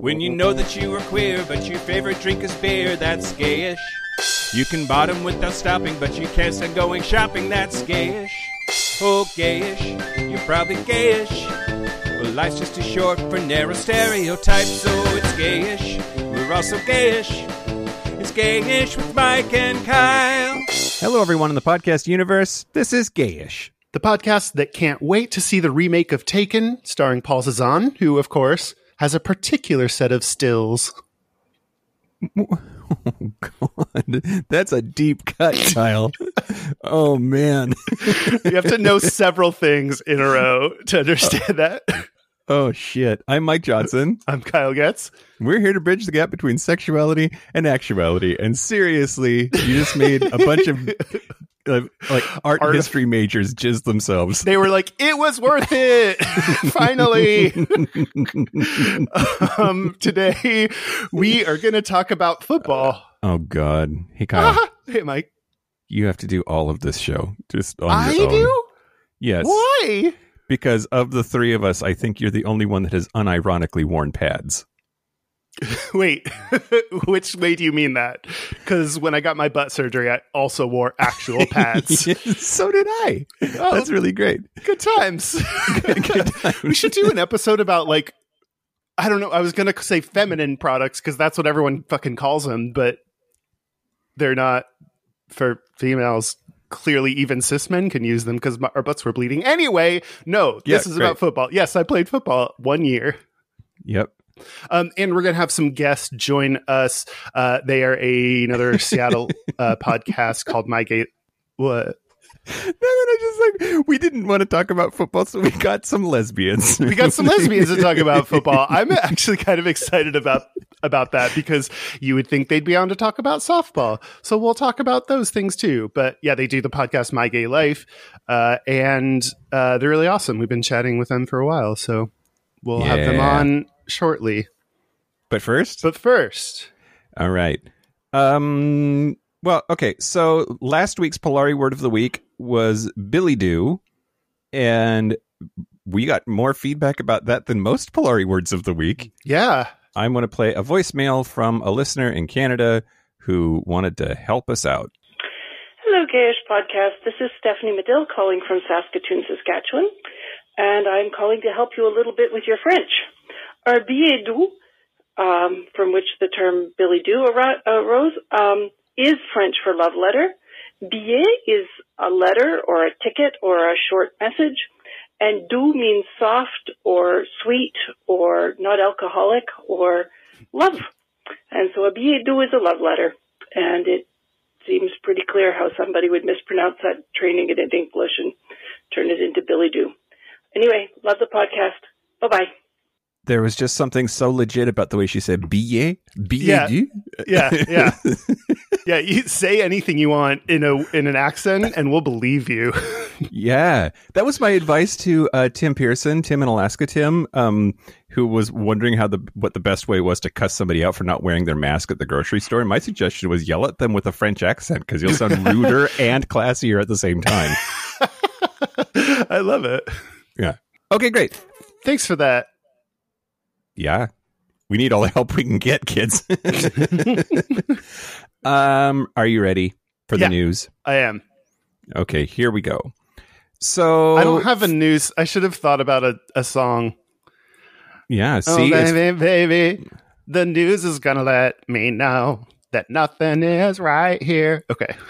When you know that you are queer, but your favorite drink is beer, that's gayish. You can bottom without stopping, but you can't stand going shopping, that's gayish. Oh, gayish, you're probably gayish. Well, life's just too short for narrow stereotypes, so it's gayish. We're also gayish. It's gayish with Mike and Kyle. Hello, everyone in the podcast universe. This is Gayish. the podcast that can't wait to see the remake of Taken, starring Paul Cezanne, who, of course, has a particular set of stills. Oh, God, that's a deep cut, Kyle. oh man. You have to know several things in a row to understand that. Oh shit. I'm Mike Johnson. I'm Kyle Getz. We're here to bridge the gap between sexuality and actuality. And seriously, you just made a bunch of like art Art- history majors jizz themselves. They were like, it was worth it. Finally. um, today, we are going to talk about football. Oh god. Hey Kyle, hey, Mike. you have to do all of this show just on I your own. do? Yes. Why? Because of the three of us, I think you're the only one that has unironically worn pads. Wait, which way do you mean that? Because when I got my butt surgery, I also wore actual pads. so did I. Oh. That's really great. Good times. Good times. we should do an episode about like I don't know. I was gonna say feminine products because that's what everyone fucking calls them, but they're not for females. Clearly, even cis men can use them because our butts were bleeding. Anyway, no, Yeah, this is great. about football. Yes, I played football one year. Yep. Um, and we're gonna have some guests join us. Uh, they are a, another Seattle uh, podcast called My Gate. What? Then I just like we didn't want to talk about football, so we got some lesbians. We got some lesbians to talk about football. I'm actually kind of excited about about that because you would think they'd be on to talk about softball. So we'll talk about those things too. But yeah, they do the podcast My Gay Life, uh, and uh, they're really awesome. We've been chatting with them for a while, so we'll have them on shortly. But first, But first, all right. Um. Well, okay. So last week's Polari word of the week was Billy Do, and we got more feedback about that than most Polari words of the week. yeah, I'm going to play a voicemail from a listener in Canada who wanted to help us out. Hello, Gayish Podcast. This is Stephanie Medill calling from Saskatoon, Saskatchewan, and I'm calling to help you a little bit with your French. Our billet doux, um, from which the term Billy Do arose, um, is French for love letter. Billet is a letter or a ticket or a short message, and doux means soft or sweet or not alcoholic or love. And so a billet doux is a love letter, and it seems pretty clear how somebody would mispronounce that, training it in English and turn it into Billy Do. Anyway, love the podcast. Bye bye. There was just something so legit about the way she said billet, billet Yeah. du. yeah, yeah, yeah. You say anything you want in a in an accent, and we'll believe you. Yeah, that was my advice to uh, Tim Pearson, Tim in Alaska, Tim, um, who was wondering how the what the best way was to cuss somebody out for not wearing their mask at the grocery store. And my suggestion was yell at them with a French accent because you'll sound ruder and classier at the same time. I love it. Yeah. Okay, great. Thanks for that. Yeah, we need all the help we can get, kids. um, are you ready for the Yeah. news? I am. Okay, here we go. So I don't have a news. I should have thought about a, a song. Yeah, oh, see, it's- baby, baby, the news is gonna let me know that nothing is right here. Okay.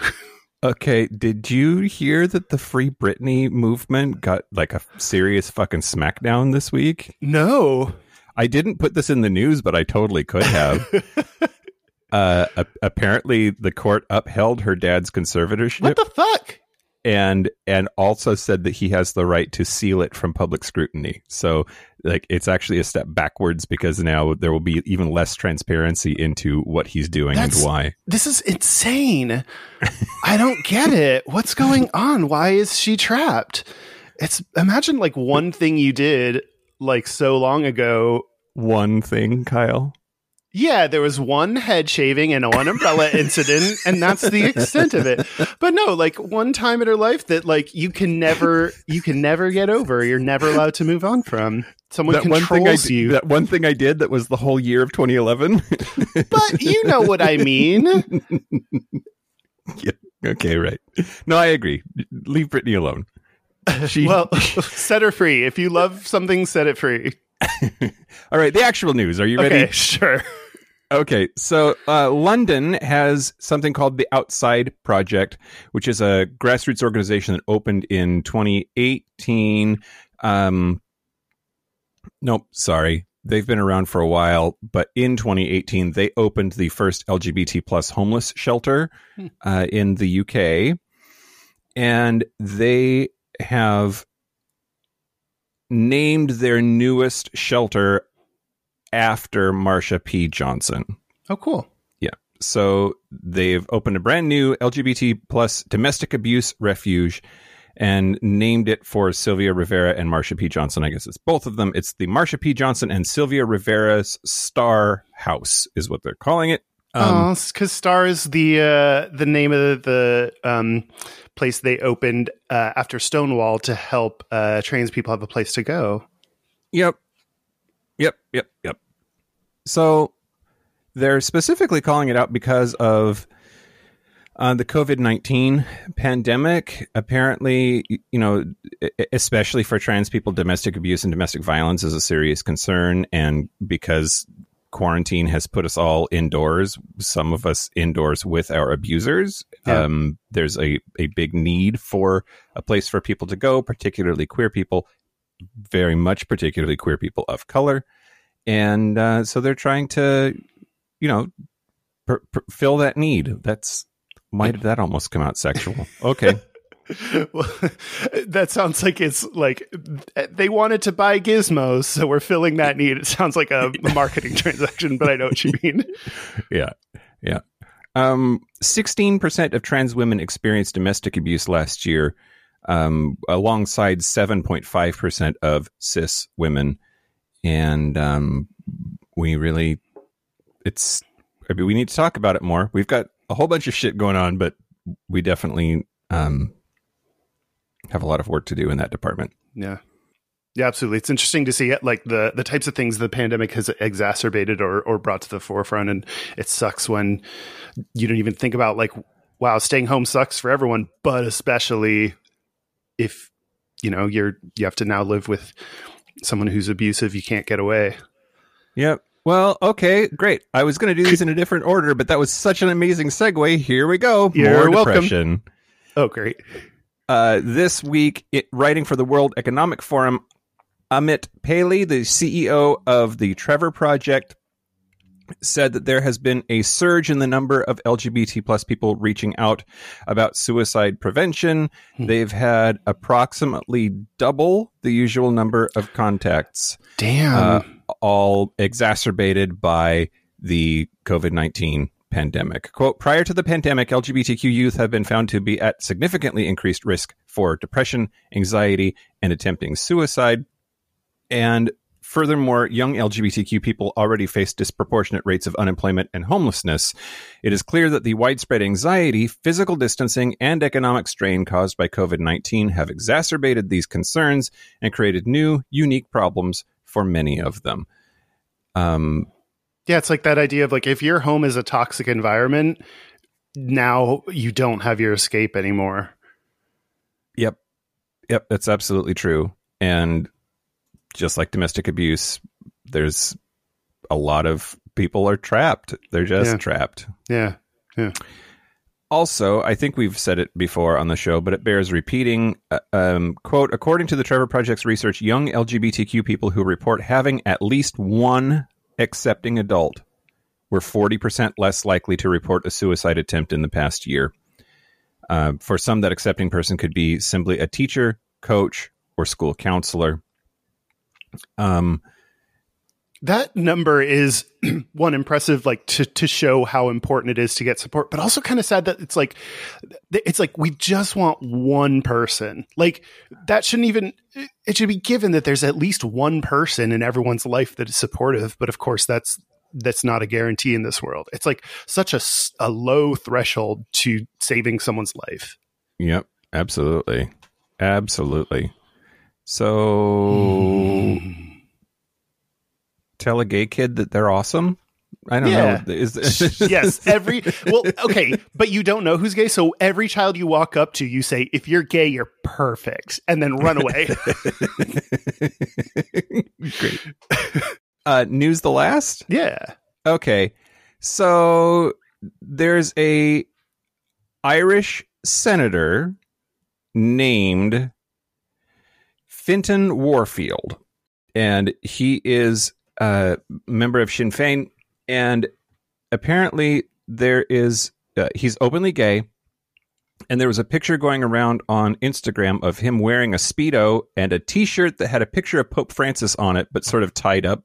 Okay, did you hear that the Free Britney movement got like a serious fucking smackdown this week? No. I didn't put this in the news, but I totally could have. uh, a- apparently, the court upheld her dad's conservatorship What the fuck? and and also said that he has the right to seal it from public scrutiny. So, like, it's actually a step backwards because now there will be even less transparency into what he's doing That's- and why. This is insane. I don't get it. What's going on? Why is she trapped? It's imagine like one thing you did like so long ago. One thing, Kyle. Yeah, there was one head shaving and one umbrella incident, and that's the extent of it. But no, like one time in her life that like you can never you can never get over. You're never allowed to move on from. Someone that one controls thing I, you. That one thing I did that was the whole year of 2011. but you know what I mean. yeah. Okay, right. No, I agree. Leave Britney alone. She, well, set her free. If you love something, set it free. All right, the actual news. Are you ready? Okay, sure. Okay, so uh, London has something called the Outside Project, which is a grassroots organization that opened in 2018. Um, nope, sorry. They've been around for a while, but in 2018, they opened the first LGBT plus homeless shelter Hmm. uh, in the UK. And they have named their newest shelter after Marsha P. Johnson. Oh, cool. Yeah. So they've opened a brand new LGBT plus domestic abuse refuge and named it for Sylvia Rivera and Marsha P. Johnson. I guess it's both of them. It's the Marsha P. Johnson and Sylvia Rivera's Star House, is what they're calling it. Um, oh, because Star is the uh, the name of the um, place they opened uh, after Stonewall to help uh, trans people have a place to go. Yep. Yep. Yep. Yep. So they're specifically calling it out because of uh, the COVID 19 pandemic. Apparently, you know, especially for trans people, domestic abuse and domestic violence is a serious concern. And because quarantine has put us all indoors, some of us indoors with our abusers, Yeah. um, there's a, a big need for a place for people to go, particularly queer people very much particularly queer people of color. And uh, so they're trying to you know per, per, fill that need. That's why did that almost come out sexual? Okay well, that sounds like it's like they wanted to buy gizmos, so we're filling that need. It sounds like a, marketing transaction, but I know what you mean. yeah yeah um 16% of trans women experienced domestic abuse last year um, alongside 7.5% of cis women and um, we really it's I mean, we need to talk about it more we've got a whole bunch of shit going on but we definitely um, have a lot of work to do in that department Yeah. Yeah, absolutely. It's interesting to see like the the types of things the pandemic has exacerbated or or brought to the forefront and it sucks when you don't even think about like wow, staying home sucks for everyone, but especially if you know, you're you have to now live with someone who's abusive, you can't get away. Yep. Well, okay, great. I was going to do these in a different order, but that was such an amazing segue. Here we go. You're More welcome. depression. Oh, great. Uh, this week, it, writing for the World Economic Forum, Amit Paley, the CEO of the Trevor Project, said that there has been a surge in the number of LGBT plus people reaching out about suicide prevention. Hmm. They've had approximately double the usual number of contacts Damn. uh, all exacerbated by the COVID 19 pandemic. Quote Prior to the pandemic, LGBTQ youth have been found to be at significantly increased risk for depression, anxiety, and attempting suicide. And furthermore, young LGBTQ people already face disproportionate rates of unemployment and homelessness. It is clear that the widespread anxiety, physical distancing, and economic strain caused by COVID 19 have exacerbated these concerns and created new, unique problems for many of them. Um, Yeah, it's like that idea of like if your home is a toxic environment, now you don't have your escape anymore. Yep. Yep, that's absolutely true. And just like domestic abuse, there's a lot of people are trapped. They're just Yeah. trapped. Yeah. Yeah. Also, I think we've said it before on the show, but it bears repeating. Uh, um, quote, according to the Trevor Project's research, young LGBTQ people who report having at least one accepting adult were 40% less likely to report a suicide attempt in the past year. Uh, for some, that accepting person could be simply a teacher, coach, or school counselor. Um, That number is one impressive, like to to show how important it is to get support, but also kind of sad that it's like it's like we just want one person. Like that shouldn't even it should be given that there's at least one person in everyone's life that is supportive. But of course, that's that's not a guarantee in this world. It's like such a, a low threshold to saving someone's life. Yep, absolutely, absolutely. So hmm. Tell a gay kid that they're awesome. I don't Yeah. know. Is, yes, every well, okay, but you don't know who's gay, so every child you walk up to, you say, "If you're gay, you're perfect," and then run away. Great. Uh, news the last. yeah, Okay, so there's a Irish senator named Fintan Warfield, and he is a member of Sinn Féin, and apparently there is uh, he's openly gay. And there was a picture going around on Instagram of him wearing a speedo and a T-shirt that had a picture of Pope Francis on it, but sort of tied up,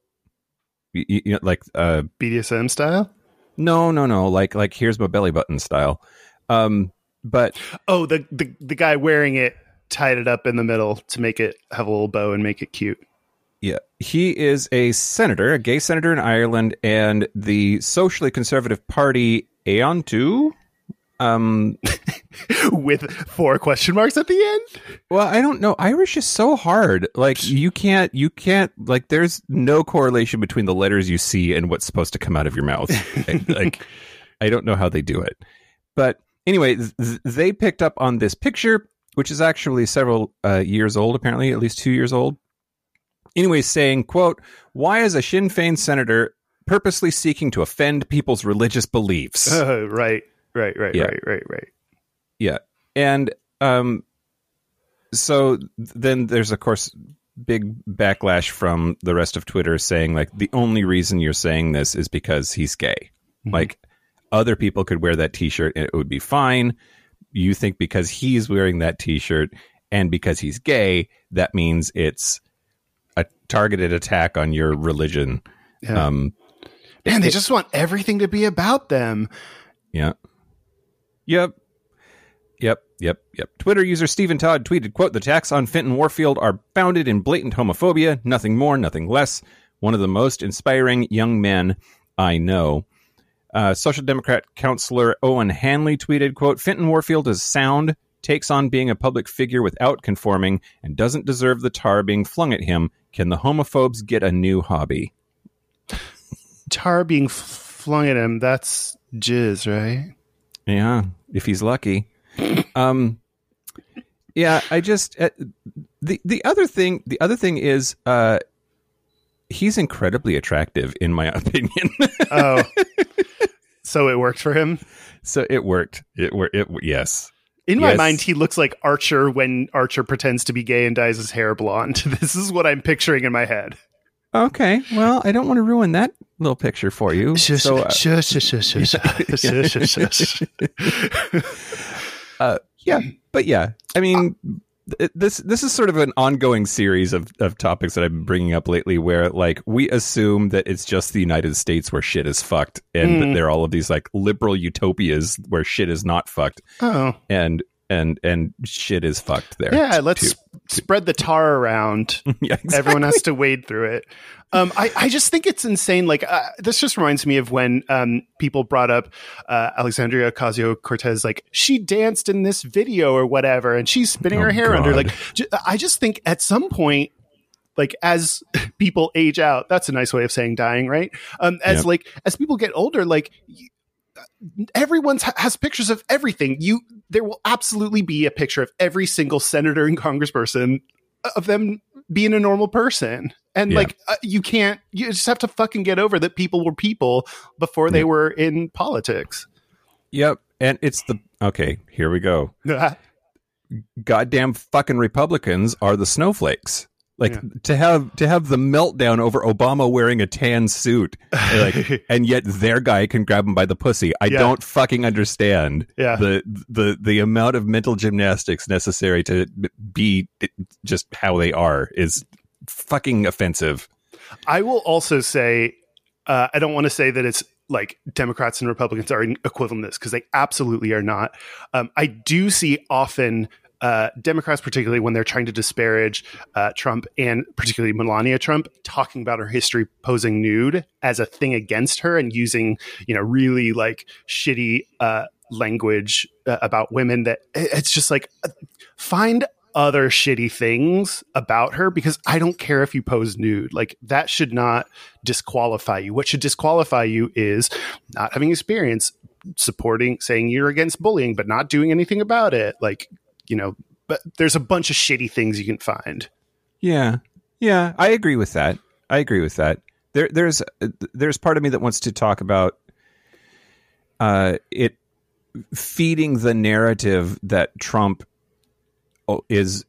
you, you know, like uh, BDSM style. no, no, no. Like like here's my belly button style. Um, but Oh, the, the the guy wearing it tied it up in the middle to make it have a little bow and make it cute. Yeah, he is a senator, a gay senator in Ireland, and the socially conservative party Aontu. Um, with four question marks at the end. well, I don't know. Irish is so hard. Like you can't, you can't. Like there's no correlation between the letters you see and what's supposed to come out of your mouth. like I don't know how they do it. But anyway, th- they picked up on this picture, which is actually several uh, years old, apparently at least two years old. Anyway, saying, "quote Why is a Sinn Féin senator purposely seeking to offend people's religious beliefs?" Oh, right, right, right, Yeah. right, right, right. Yeah. And um so then there's of course big backlash from the rest of Twitter saying like the only reason you're saying this is because he's gay. Like other people could wear that t-shirt and it would be fine. You think because he's wearing that t-shirt and because he's gay, that means it's targeted attack on your religion. Yeah. Um Man, they just want everything to be about them. Yeah. Yep. Yep. Yep. Yep. Twitter user Stephen Todd tweeted, quote, the attacks on Fintan Warfield are founded in blatant homophobia, nothing more, nothing less. One of the most inspiring young men I know. Uh, Social Democrat counselor Owen Hanley tweeted, quote, Fintan Warfield is sound, takes on being a public figure without conforming, and doesn't deserve the tar being flung at him. Can the homophobes get a new hobby? Tar being f- flung at him, that's jizz, right? Yeah, if he's lucky. um, yeah, I just uh, the the other thing the other thing is uh, he's incredibly attractive in my opinion. Oh. so it worked for him? so it worked. It were It yes. In my Yes. mind, he looks like Archer when Archer pretends to be gay and dyes his hair blonde. This is what I'm picturing in my head. Okay. Well, I don't want to ruin that little picture for you. So, uh, uh, yeah, but yeah, I mean, this this is sort of an ongoing series of of topics that I've been bringing up lately, where like we assume that it's just the United States where shit is fucked, and that Mm. there are all of these like liberal utopias where shit is not fucked, Oh, and and and shit is fucked there. yeah. Let's too. spread the tar around. yeah, exactly. Everyone has to wade through it. Um, I, I just think it's insane. Like uh, this just reminds me of when um, people brought up uh, Alexandria Ocasio Cortez, like she danced in this video or whatever, and she's spinning Oh, her hair under. Like j- I just think at some point. Like as people age out, that's a nice way of saying dying, right? Um, as Yep. like as people get older, like y- everyone's has pictures of everything. You there will absolutely be a picture of every single senator and congressperson of them being a normal person. And Yeah. like uh, you can't you just have to fucking get over that people were people before they were in politics. Yep, and it's the okay. Here we go. goddamn fucking Republicans are the snowflakes. Like Yeah. to have to have the meltdown over Obama wearing a tan suit, like, and yet their guy can grab him by the pussy. I Yeah. don't fucking understand Yeah. the the the amount of mental gymnastics necessary to be just how they are is fucking offensive. I will also say, uh, I don't want to say that it's like Democrats and Republicans are equivalent in this because they absolutely are not. Um, I do see often uh, Democrats, particularly when they're trying to disparage uh, Trump and particularly Melania Trump, talking about her history posing nude as a thing against her and using, you know, really like shitty uh, language uh, about women that it's just like uh, find other shitty things about her because I don't care if you pose nude. Like that should not disqualify you. What should disqualify you is not having experience supporting saying you're against bullying but not doing anything about it. Like, you know, but there's a bunch of shitty things you can find. Yeah, yeah, I agree with that. I agree with that. There, there's there's part of me that wants to talk about uh, it feeding the narrative that Trump is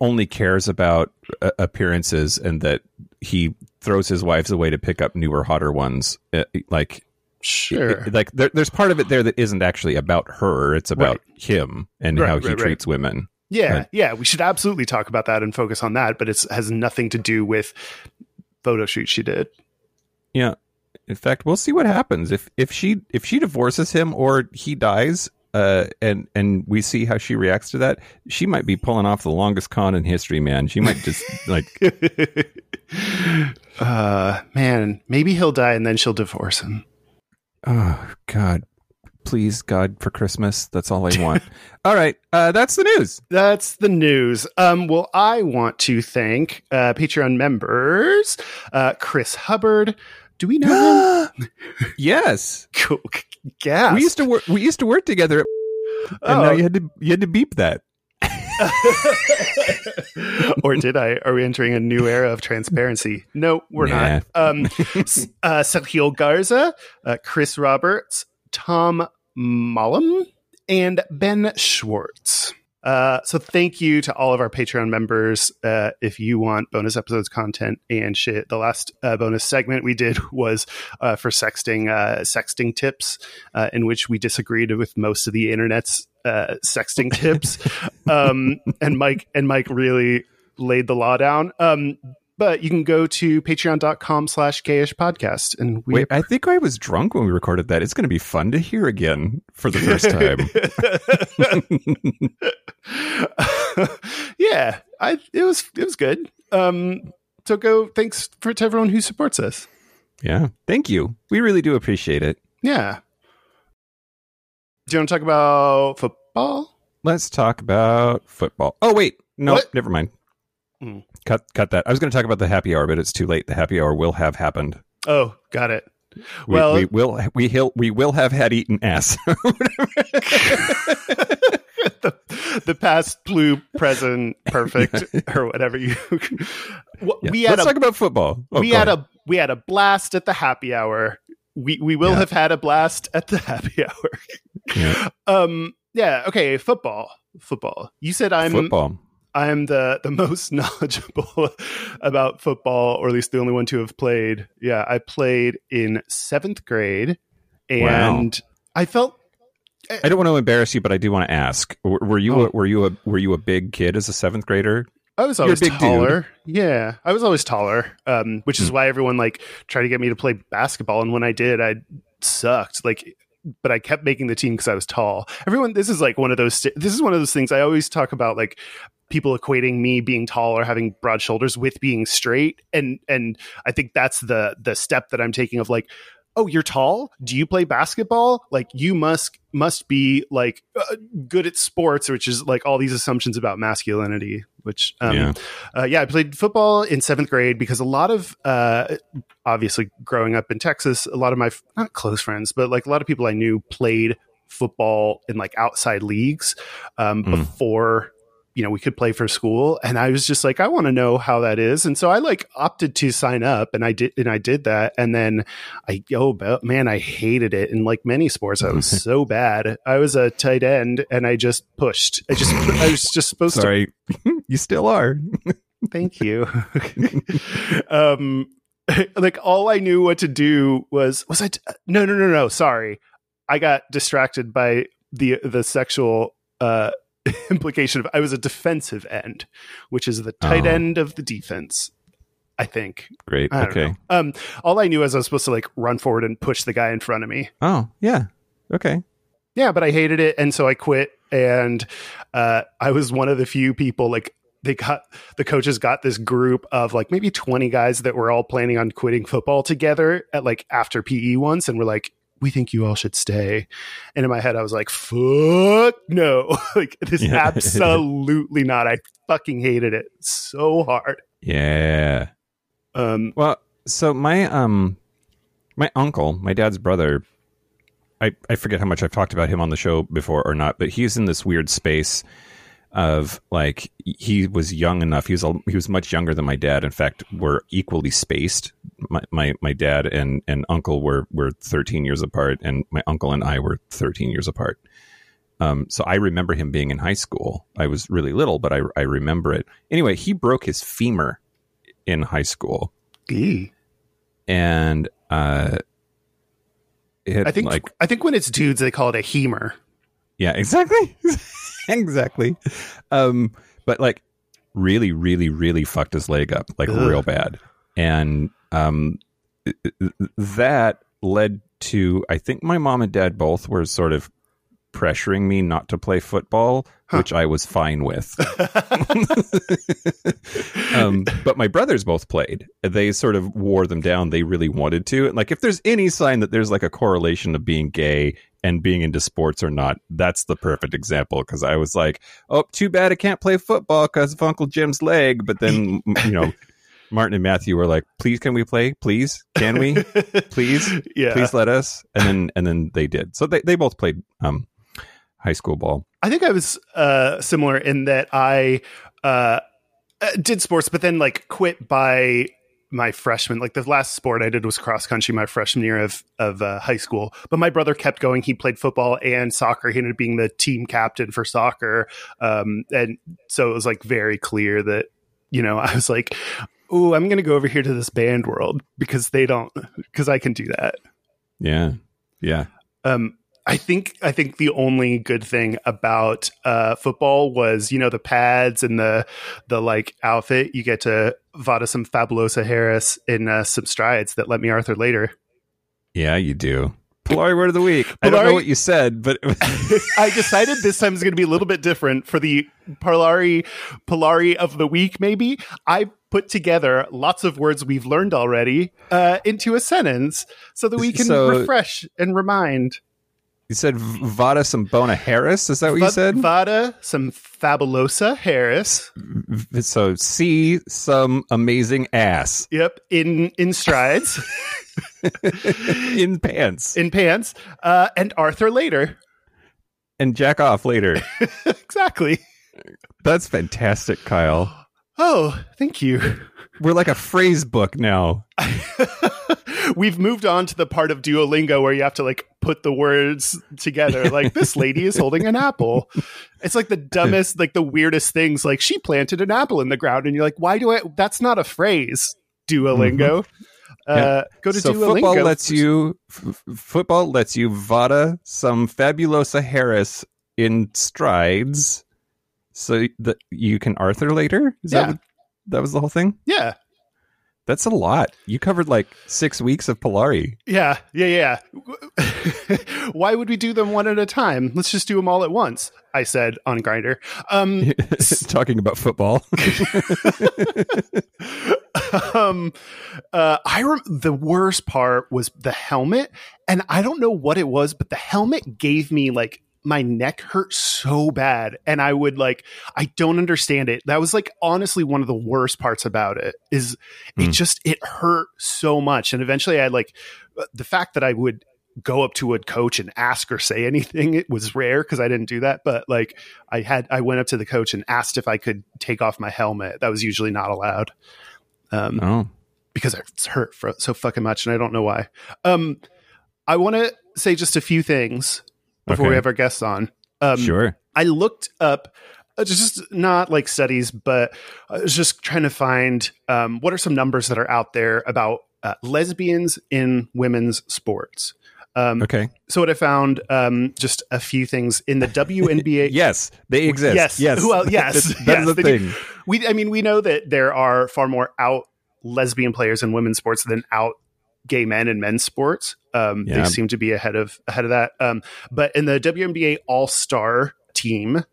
only cares about uh, appearances and that he throws his wives away to pick up newer, hotter ones. Uh, like, sure, like there, there's part of it there that isn't actually about her; it's about right. him and right, how he right, treats women. Yeah, yeah, we should absolutely talk about that and focus on that, but it has nothing to do with photo shoot she did. Yeah. In fact, we'll see what happens if if she if she divorces him or he dies uh, and and we see how she reacts to that. She might be pulling off the longest con in history, man. She might just like, uh, man, maybe he'll die and then she'll divorce him. Oh God, please God for Christmas. That's all I want. all right, uh, that's the news. That's the news. Um, well, I want to thank uh, Patreon members, uh, Chris Hubbard. Do we know him? yes. Cool. Gas. We used to work. We used to work together, at, and oh. now you had to you had to beep that. or did I? Are we entering a new era of transparency? No, we're nah. not. Um, uh, Sergio Garza, uh, Chris Roberts, Tom Mollum, and Ben Schwartz. Uh, so thank you to all of our Patreon members. Uh, if you want bonus episodes, content, and shit, the last uh, bonus segment we did was uh, for sexting, uh, sexting tips, uh, in which we disagreed with most of the internet's sexting tips. um, and Mike and Mike really laid the law down. Um, but you can go to patreon.com slash gayish podcast and we wait i think i was drunk when we recorded that. It's going to be fun to hear again for the first time. Yeah i it was it was good. Um so go thanks for to everyone who supports us. Yeah thank you. We really do appreciate it. Yeah do you want to talk about football let's talk about football oh wait no what? never mind mm. Cut cut that. I was going to talk about the happy hour, but it's too late. The happy hour will have happened. Oh, got it. We, well, we will we will we will have had eaten ass. the, the past, blue, present, perfect, or whatever you. yeah. We had Let's a, talk about football. Oh, we had ahead. a we had a blast at the happy hour. We we will yeah. have had a blast at the happy hour. Yeah. Um. Yeah. Okay. Football. Football. You said I'm football. I am the the most knowledgeable about football, or at least the only one to have played. Yeah, I played in seventh grade, and wow. I felt. I don't want to embarrass you, but I do want to ask: Were you oh. a, were you a were you a big kid as a seventh grader? I was always taller. Dude. Yeah, I was always taller, um, which is hmm. why everyone like tried to get me to play basketball, and when I did, I sucked. Like but I kept making the team because I was tall. Everyone, this is like one of those. This is one of those things I always talk about. Like people equating me being tall or having broad shoulders with being straight and and i think that's the the step that i'm taking of like oh you're tall do you play basketball like you must must be like uh, good at sports which is like all these assumptions about masculinity which um yeah. Uh, yeah i played football in seventh grade because a lot of uh obviously growing up in texas a lot of my not close friends but like a lot of people i knew played football in like outside leagues um, mm. before you know we could play for school. And i was just like i want to know how that is. And so i like opted to sign up and i did and i did that. And then i oh man i hated it. And like many sports i was so bad. I was a tight end and i just pushed. I just i was just supposed sorry. To... you still are. Thank you. Um like all i knew what to do was was i t- no no no no. Sorry. I got distracted by the the sexual uh implication of I was a defensive end, which is the tight oh. end of the defense. I think. Great. okay. Know. Um, all I knew is I was supposed to like run forward and push the guy in front of me. Oh yeah. Okay. Yeah, but I hated it, and so I quit and uh, I was one of the few people like they got the coaches got this group of like maybe 20 guys that were all planning on quitting football together at like after PE once and we're like we think you all should stay. And in my head I was like fuck no. like this absolutely not. I fucking hated it so hard. Yeah. Um Well, so my um my uncle, my dad's brother, I I forget how much I've talked about him on the show before or not, but he's in this weird space of like he was young enough. He was a- he was much younger than my dad. In fact, we're equally spaced. My my, my dad and and uncle were were 13 years apart, and my uncle and I were 13 years apart. Um, so I remember him being in high school. I was really little, but I I remember it. Anyway, he broke his femur in high school gee. and uh it I think like I think when it's dudes they call it a hemer. yeah exactly exactly um but like really really really fucked his leg up like Ugh. real bad and um that led to i think my mom and dad both were sort of pressuring me not to play football which i was fine with um, but my brothers both played. They sort of wore them down. They really wanted to. And like, if there's any sign that there's like a correlation of being gay and being into sports or not, that's the perfect example. Because I was like, oh, too bad I can't play football because of Uncle Jim's leg. But then, you know, Martin and Matthew were like, please, can we play? Please, can we? Please, yeah. please let us. And then, and then they did. So they, they both played um, high school ball. I think I was uh, similar in that I uh, uh, did sports, but then like quit by my freshman. Like the last sport I did was cross country my freshman year of of uh, high school. But my brother kept going. He played football and soccer. He ended up being the team captain for soccer, um, and so it was like very clear that you know I was like. Oh, I'm going to go over here to this band world because they don't, because I can do that. Yeah. Yeah. Um, I think I think the only good thing about uh, football was you know the pads and the the like outfit. You get to vada some fabulosa Harris in uh, some strides that let me Arthur later. Yeah, you do. Polari word of the week. I don't know what you said, but I decided this time is going to be a little bit different for the Polari Polari of the week. Maybe I put together lots of words we've learned already uh, into a sentence so that we can So- refresh and remind. You said Vada Sambona Harris. Is that what you said? Vada some fabulosa Harris. V- so see some amazing ass Yep, in in strides, in pants in pants, uh, and Arthur later. and jack off later. exactly. That's fantastic, Kyle. Oh, thank you. We're like a phrase book now. We've moved on to the part of Duolingo where you have to like put the words together. Like this lady is holding an apple. It's like the dumbest, like the weirdest things. Like she planted an apple in the ground, and you're like, why do I? That's not a phrase. Duolingo. Uh, go to so Duolingo. football lets you f- football lets you Vada some fabulosa Harris in strides, so that you can Arthur later. Is Yeah. that what, that was the whole thing? Yeah, That's a lot. You covered like six weeks of Polari. yeah, yeah, yeah. why would we do them one at a time? Let's just do them all at once. I said on Grindr. Um, Talking about football. um uh i rem- the worst part was the helmet and i don't know what it was but the helmet gave me like my neck hurt so bad and i would like i don't understand it that was like honestly one of the worst parts about it is it Hmm. just it hurt so much and eventually i like the fact that i would go up to a coach and ask or say anything it was rare because i didn't do that but like i had i went up to the coach and asked if i could take off my helmet that was usually not allowed um, oh, because it's hurt for so fucking much, and I don't know why. Um, I want to say just a few things before we have our guests on. Um, sure. I looked up uh, just not like studies, but I was just trying to find um, what are some numbers that are out there about uh, lesbians in women's sports. Um, Okay. So what I found, um, just a few things in the WNBA. Yes, they exist. Yes. Yes. Well, yes. That's, that's Yes, the they do. thing. we i mean we know that there are far more out lesbian players in women's sports than out gay men in men's sports um Yeah. they seem to be ahead of ahead of that um but in the WNBA all-star team.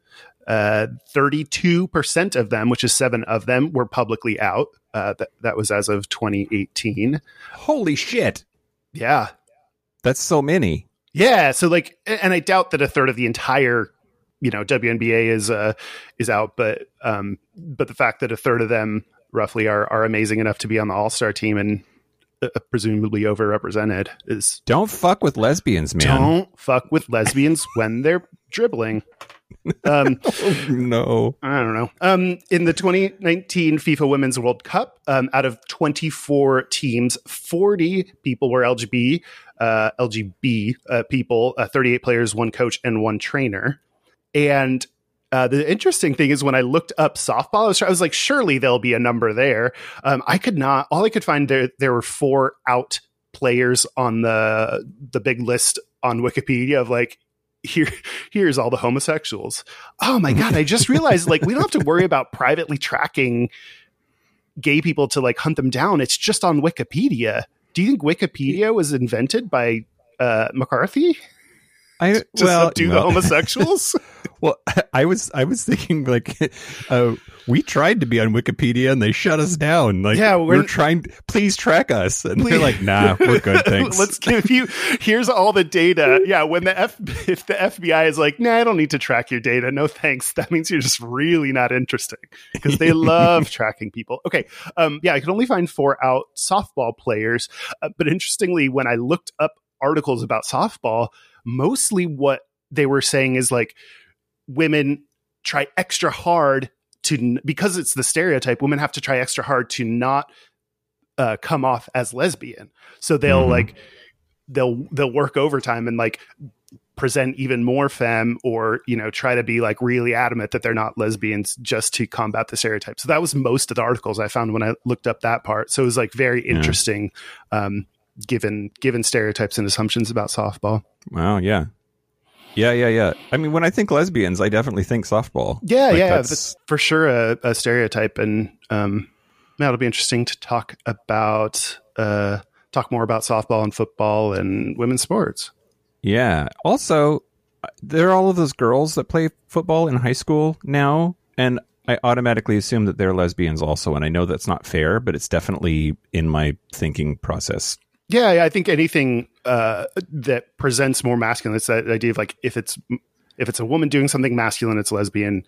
Uh, 32% of them, which is seven of them, were publicly out. Uh, that, that was as of 2018. Holy shit. Yeah. That's so many. Yeah. So, like, and I doubt that a third of the entire you know WNBA is uh is out, but um but the fact that a third of them roughly are are amazing enough to be on the All Star team and uh, presumably overrepresented is Don't fuck with lesbians, man. don't fuck with lesbians when they're dribbling. Um, Oh, no. I don't know. Um, in the 2019 FIFA Women's World Cup, um, out of 24 teams, 40 people were LGB, uh, LGB uh, people, uh, 38 players, one coach, and one trainer. And uh, the interesting thing is when I looked up softball, I was, I was like, surely there'll be a number there. Um, I could not. All I could find there there were four out players on the the big list on Wikipedia of like here here's all the homosexuals. Oh my god! I just realized like we don't have to worry about privately tracking gay people to like hunt them down. It's just on Wikipedia. Do you think Wikipedia was invented by uh, McCarthy I to well, subdue no. the homosexuals? Well, I was I was thinking like uh, we tried to be on Wikipedia and they shut us down. Like Yeah, we're, we're- trying. Please track us, and Please. they're like, Nah, we're good. Thanks. Let's give you. Here's all the data. Yeah, when the F, if the FBI is like, nah, I don't need to track your data. No thanks. That means you're just really not interesting because they love tracking people. Okay. Um. Yeah, I could only find four out softball players, uh, but interestingly, when I looked up articles about softball, mostly what they were saying is like women try extra hard to because it's the stereotype. Women have to try extra hard to not uh, come off as lesbian. So they'll Mhm. like they'll they'll work overtime and like present even more femme or you know try to be like really adamant that they're not lesbians just to combat the stereotype. So that was most of the articles I found when I looked up that part. So it was like very Yeah. interesting um given given stereotypes and assumptions about softball. wow. Yeah. Yeah. Yeah. Yeah. I mean, when I think lesbians, I definitely think softball. Yeah, Like, yeah, that's- that's for sure a, a stereotype, and um, yeah, it'll be interesting to talk about uh, talk more about softball and football and women's sports. Yeah. Also, there are all of those girls that play football in high school now, and I automatically assume that they're lesbians also. And I know that's not fair, but it's definitely in my thinking process. Yeah, I think anything uh, that presents more masculine. It's that idea of like if it's if it's a woman doing something masculine, it's lesbian,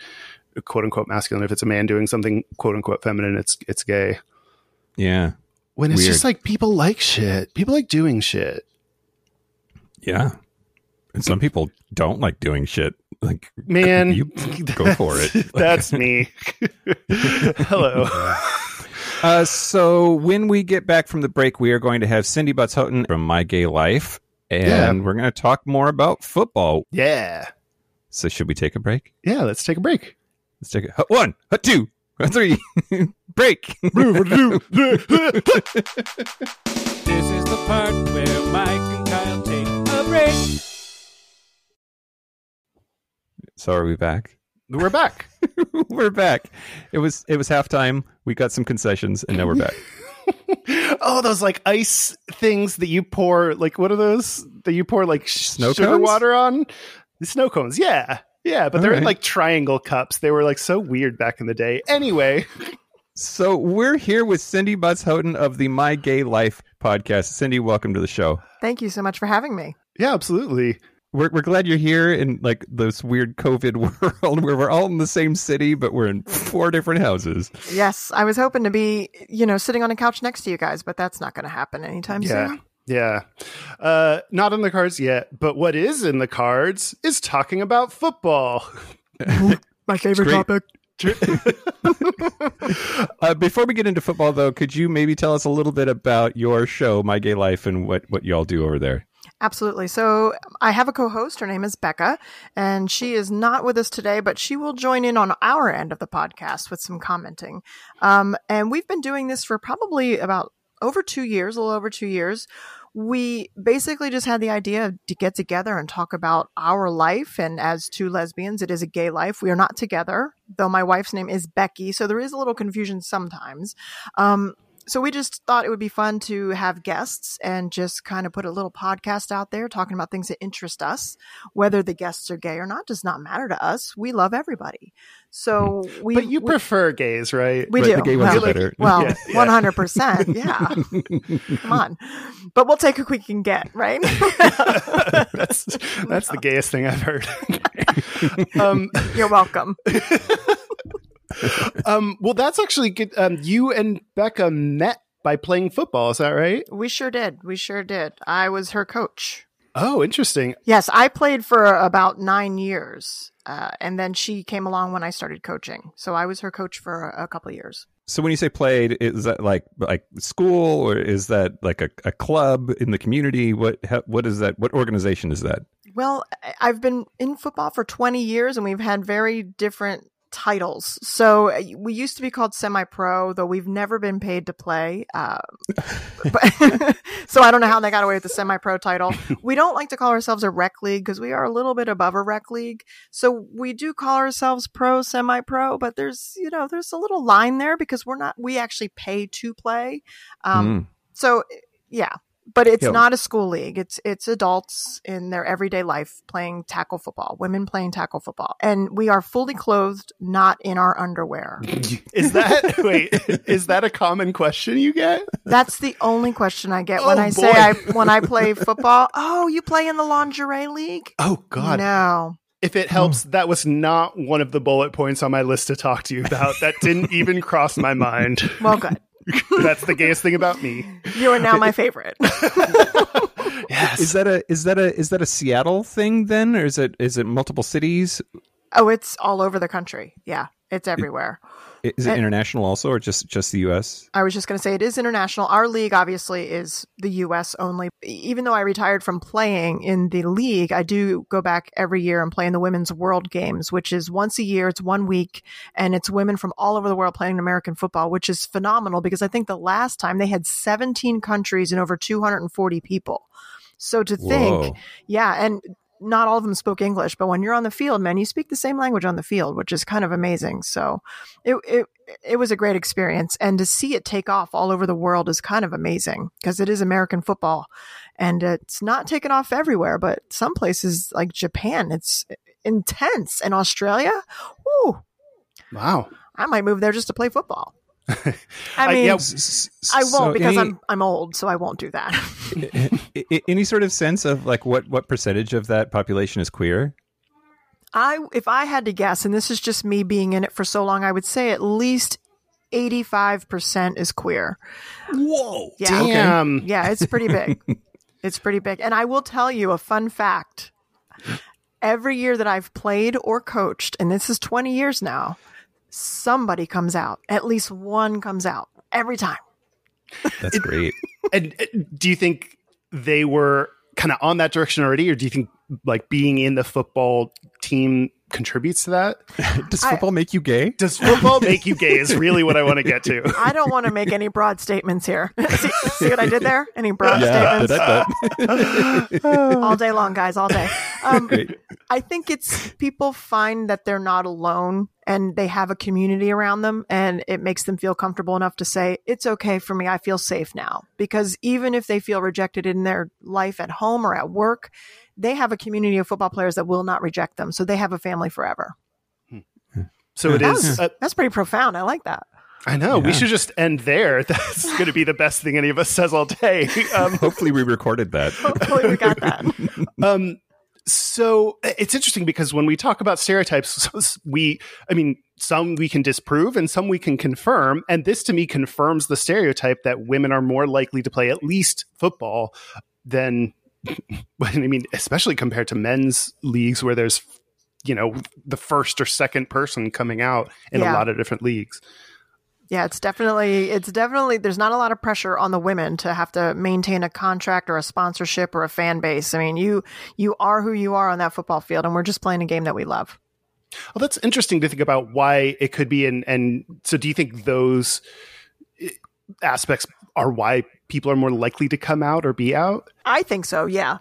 quote unquote masculine. If it's a man doing something quote unquote feminine, it's it's gay. Yeah. When it's Weird. just like people like shit, people like doing shit. Yeah. And some people don't like doing shit. Like, Man, you go for it. That's me. Hello. Uh, so when we get back from the break, we are going to have Cindy Butts Houghton from My Gay Life, and Yeah. we're going to talk more about football. Yeah. So should we take a break? Yeah, let's take a break. Let's take a one, a two, a three, break. This is the part where Mike and Kyle take a break. so are we back? We're back. we're back. It was it was halftime. We got some concessions, and now we're back. oh, those like ice things that you pour, like what are those that you pour like sh- Snow sugar cones? water on? The snow cones. Yeah. Yeah, but they're in like triangle cups. They were like so weird back in the day. Anyway, So we're here with Cindy Butts Houghton of the My Gay Life podcast. Cindy, welcome to the show. Thank you so much for having me. yeah, absolutely. We're we're glad you're here in like this weird COVID world where we're all in the same city, but we're in four different houses. Yes, I was hoping to be, you know, sitting on a couch next to you guys, but that's not going to happen anytime Yeah. soon. Yeah. Uh, not in the cards yet, but what is in the cards is talking about football. My favorite topic. Uh, before we get into football, though, could you maybe tell us a little bit about your show, My Gay Life, and what what y'all do over there? Absolutely. So I have a co-host. Her name is Becca, and she is not with us today, but she will join in on our end of the podcast with some commenting. Um, and we've been doing this for probably about over two years, a little over two years. We basically just had the idea to get together and talk about our life. And as two lesbians, it is a gay life. We are not together, though my wife's name is Becky. So there is a little confusion sometimes. Um, so we just thought it would be fun to have guests and just kind of put a little podcast out there talking about things that interest us. Whether the guests are gay or not does not matter to us. We love everybody. So we. but you we, prefer gays, right? we Right, do. the gay ones well, are better. Well, Yeah, yeah. one hundred percent. Yeah. Come on, but we'll take what we can get, right? that's that's the gayest thing I've heard. um, You're welcome. um, well, that's actually good. Um, you and Becca met by playing football. Is that right? We sure did. We sure did. I was her coach. Oh, interesting. Yes, I played for about nine years, uh, and then she came along when I started coaching. So I was her coach for a, a couple of years. So when you say played, is that like like school or is that like a, a club in the community? What how, what is that? What organization is that? Well, I've been in football for 20 years and we've had very different titles. So uh, we used to be called semi pro, though we've never been paid to play. Uh, but, so I don't know how they got away with the semi pro title. We don't like to call ourselves a rec league because we are a little bit above a rec league. So we do call ourselves pro, semi pro, but there's, you know, there's a little line there because we're not, we actually pay to play. Um, Mm. so yeah, but it's Yeah. not a school league. It's it's adults in their everyday life playing tackle football, women playing tackle football, and we are fully clothed, not in our underwear. Is that wait? Is that a common question you get? That's the only question I get when Oh, I say. I when I play football. Oh, you play in the lingerie league? Oh God! No. If it helps, that was not one of the bullet points on my list to talk to you about. That didn't even cross my mind. Well, good. That's the gayest thing about me. You are now my favorite. Yes. Is that a is that a is that a Seattle thing then, or is it is it multiple cities? oh, it's all over the country. Yeah, it's everywhere. Is it Uh, international also, or just just the U.S.? I was just going to say it is international. Our league obviously is the US only. Even though I retired from playing in the league, I do go back every year and play in the Women's World Games, which is once a year. It's one week and it's women from all over the world playing American football, which is phenomenal because I think the last time they had 17 countries and over 240 people. So to think, Whoa. yeah, and not all of them spoke English, but when you're on the field, man, you speak the same language on the field, which is kind of amazing. So it it it was a great experience, and to see it take off all over the world is kind of amazing because it is American football, and it's not taken off everywhere, but some places like Japan, it's intense, and Australia, whoo, wow. I might move there just to play football. I I- mean, yeah, S- s- I won't so because any, I'm I'm old, so I won't do that. i- i- any sort of sense of like what what percentage of that population is queer? I if I had to guess, and this is just me being in it for so long, I would say at least eighty five percent is queer. Whoa! Yeah, Damn. yeah, it's pretty big. it's pretty big, and I will tell you a fun fact. Every year that I've played or coached, and this is twenty years now, somebody comes out. At least one comes out every time. That's great. And uh, do you think they were kind of on that direction already, or do you think like being in the football team contributes to that? Does I- football make you gay? Does football make you gay? Is really what I want to get to. I don't want to make any broad statements here. see, see what I did there? Any broad Yeah, statements? all day long, guys, all day. Um, I think it's people find that they're not alone and they have a community around them and it makes them feel comfortable enough to say, it's okay for me. I feel safe now. Because even if they feel rejected in their life at home or at work, they have a community of football players that will not reject them. So they have a family forever. So it That is. was- Uh, That's pretty profound. I like that. I know. We should just end there. That's going to be the best thing any of us says all day. Um, Hopefully, we recorded that. Hopefully we got that. Um, so uh, it's interesting because when we talk about stereotypes, we, I mean, some we can disprove and some we can confirm. And this to me confirms the stereotype that women are more likely to play at least football than, I mean, especially compared to men's leagues where there's, you know, the first or second person coming out in a lot of different leagues. Yeah, it's definitely it's definitely there's not a lot of pressure on the women to have to maintain a contract or a sponsorship or a fan base. I mean, you you are who you are on that football field and we're just playing a game that we love. Well, that's interesting to think about why it could be. And, and so do you think those eh, aspects are why people are more likely to come out or be out? I think so, yeah.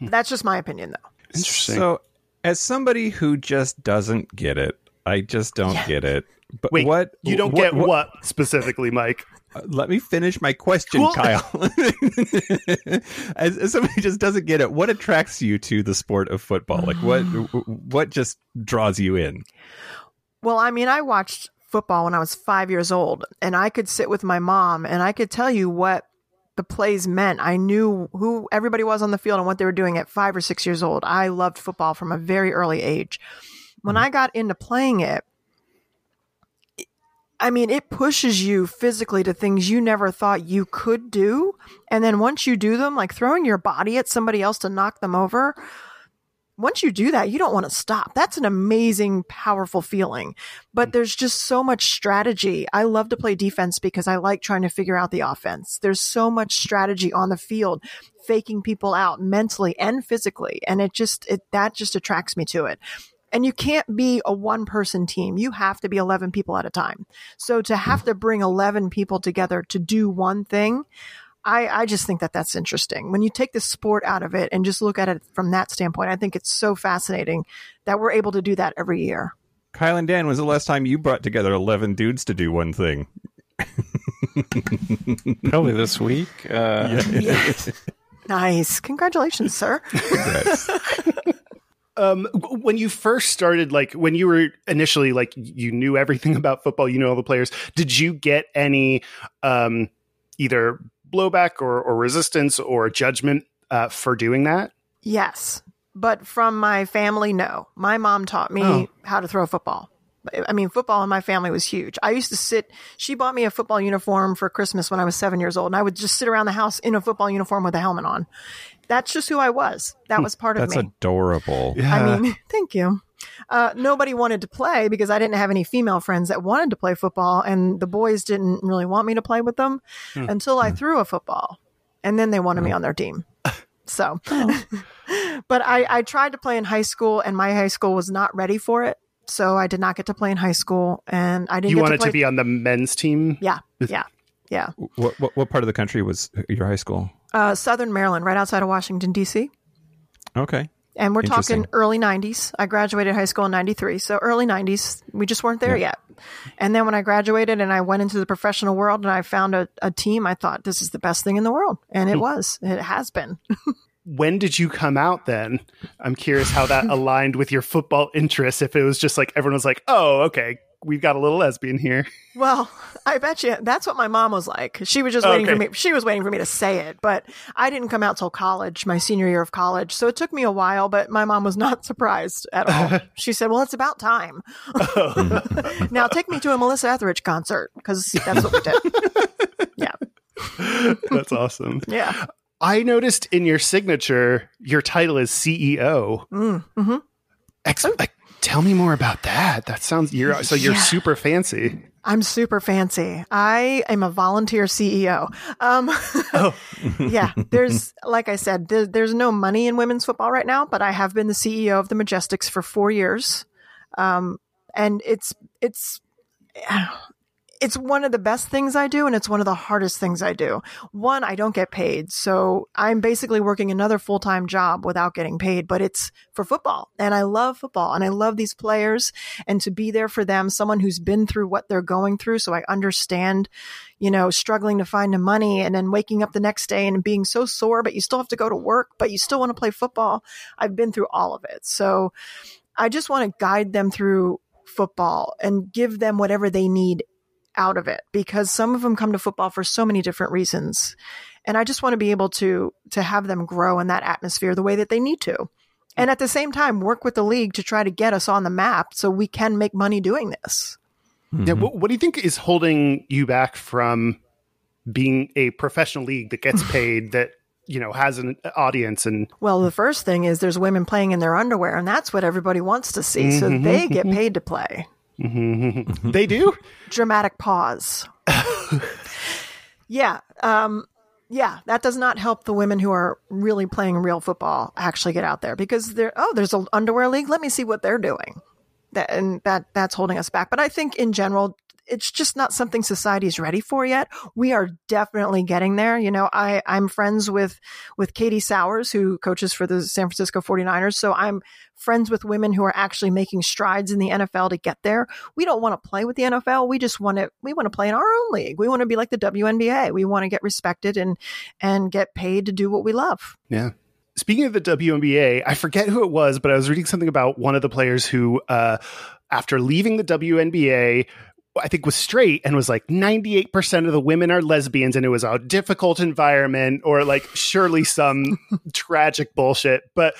That's just my opinion though. Interesting. So, as somebody who just doesn't get it, I just don't Yeah. get it. But Wait, what you don't get what, specifically, Mike? Uh, Let me finish my question, Well- Kyle. as, as somebody just doesn't get it, what attracts you to the sport of football? Like what what just draws you in? Well, I mean, I watched football when I was five years old, and I could sit with my mom and I could tell you what the plays meant. I knew who everybody was on the field and what they were doing at five or six years old. I loved football from a very early age. When mm-hmm. I got into playing it, I mean, it pushes you physically to things you never thought you could do. And then once you do them, like throwing your body at somebody else to knock them over, once you do that, you don't want to stop. That's an amazing, powerful feeling. But mm. there's just so much strategy. I love to play defense because I like trying to figure out the offense. There's so much strategy on the field, faking people out mentally and physically. And it just, it, that just attracts me to it. And you can't be a one person team. You have to be 11 people at a time. So to have to bring 11 people together to do one thing, I, I just think that that's interesting. When you take the sport out of it and just look at it from that standpoint, I think it's so fascinating that we're able to do that every year. Kyle and Dan, was the last time you brought together eleven dudes to do one thing? Probably this week. Uh, Nice. Congratulations, sir. Congrats. Um, when you first started, like when you were initially like you knew everything about football, you know all the players. Did you get any um, either blowback or, or resistance or judgment uh, for doing that? Yes. But from my family, no. My mom taught me Oh. how to throw a football. I mean, football in my family was huge. I used to sit, she bought me a football uniform for Christmas when I was seven years old, and I would just sit around the house in a football uniform with a helmet on. That's just who I was. That hmm. was part of me. That's me. adorable. I mean, thank you. Uh, nobody wanted to play because I didn't have any female friends that wanted to play football, and the boys didn't really want me to play with them hmm. until I hmm. threw a football, and then they wanted me on their team. So, oh. but I, I tried to play in high school, and my high school was not ready for it, so I did not get to play in high school, and I didn't. you get wanted to, play- to be on the men's team. Yeah, yeah, yeah. What, what what part of the country was your high school? Uh, Southern Maryland, right outside of Washington D.C. Okay. And we're talking early 90s. I graduated high school in 93. So early 90s, we just weren't there yet. And then when I graduated and I went into the professional world and I found a, a team, I thought this is the best thing in the world. And it was. It has been. When did you come out then? I'm curious how that aligned with your football interests. If it was just like everyone was like, oh, okay, we've got a little lesbian here. Well, I bet you that's what my mom was like. She was just waiting for me. She was waiting for me to say it, but I didn't come out till college, my senior year of college. So it took me a while, but my mom was not surprised at all. she said, well, it's about time. now take me to a Melissa Etheridge concert because that's what we did. yeah. That's awesome. Yeah. I noticed in your signature, your title is CEO. Mm, hmm Ex- like, tell me more about that. That sounds you're so you're Yeah. super fancy. I'm super fancy. I am a volunteer CEO. Um, Oh. yeah, there's, like I said, there, there's no money in women's football right now, but I have been the CEO of the Majestics for four years. Um, and it's, it's, it's one of the best things I do, and it's one of the hardest things I do. One, I don't get paid. So I'm basically working another full time job without getting paid, but it's for football. And I love football and I love these players and to be there for them, someone who's been through what they're going through. So I understand, you know, struggling to find the money and then waking up the next day and being so sore, but you still have to go to work, but you still want to play football. I've been through all of it. So I just want to guide them through football and give them whatever they need out of it because some of them come to football for so many different reasons. And I just want to be able to to have them grow in that atmosphere the way that they need to. And at the same time work with the league to try to get us on the map so we can make money doing this. Hmm. Yeah, what, what do you think is holding you back from being a professional league that gets paid that you know has an audience and Well, the first thing is there's women playing in their underwear and that's what everybody wants to see. So mm-hmm, they mm-hmm, get mm-hmm. paid to play. They do? dramatic pause. yeah. Um, yeah, that does not help the women who are really playing real football actually get out there because they're, oh, there's an underwear league. Let me see what they're doing. That, and that, that's holding us back. But I think in general, it's just not something society is ready for yet. We are definitely getting there. You know, I, I'm friends with, with Katie Sowers, who coaches for the San Francisco 49ers. So I'm friends with women who are actually making strides in the NFL to get there. We don't want to play with the NFL. We just want to, we want to play in our own league. We want to be like the WNBA. We want to get respected and, and get paid to do what we love. Yeah. Speaking of the WNBA, I forget who it was, but I was reading something about one of the players who, uh, after leaving the WNBA, I think was straight and was like 98% of the women are lesbians and it was a difficult environment or like surely some tragic bullshit. But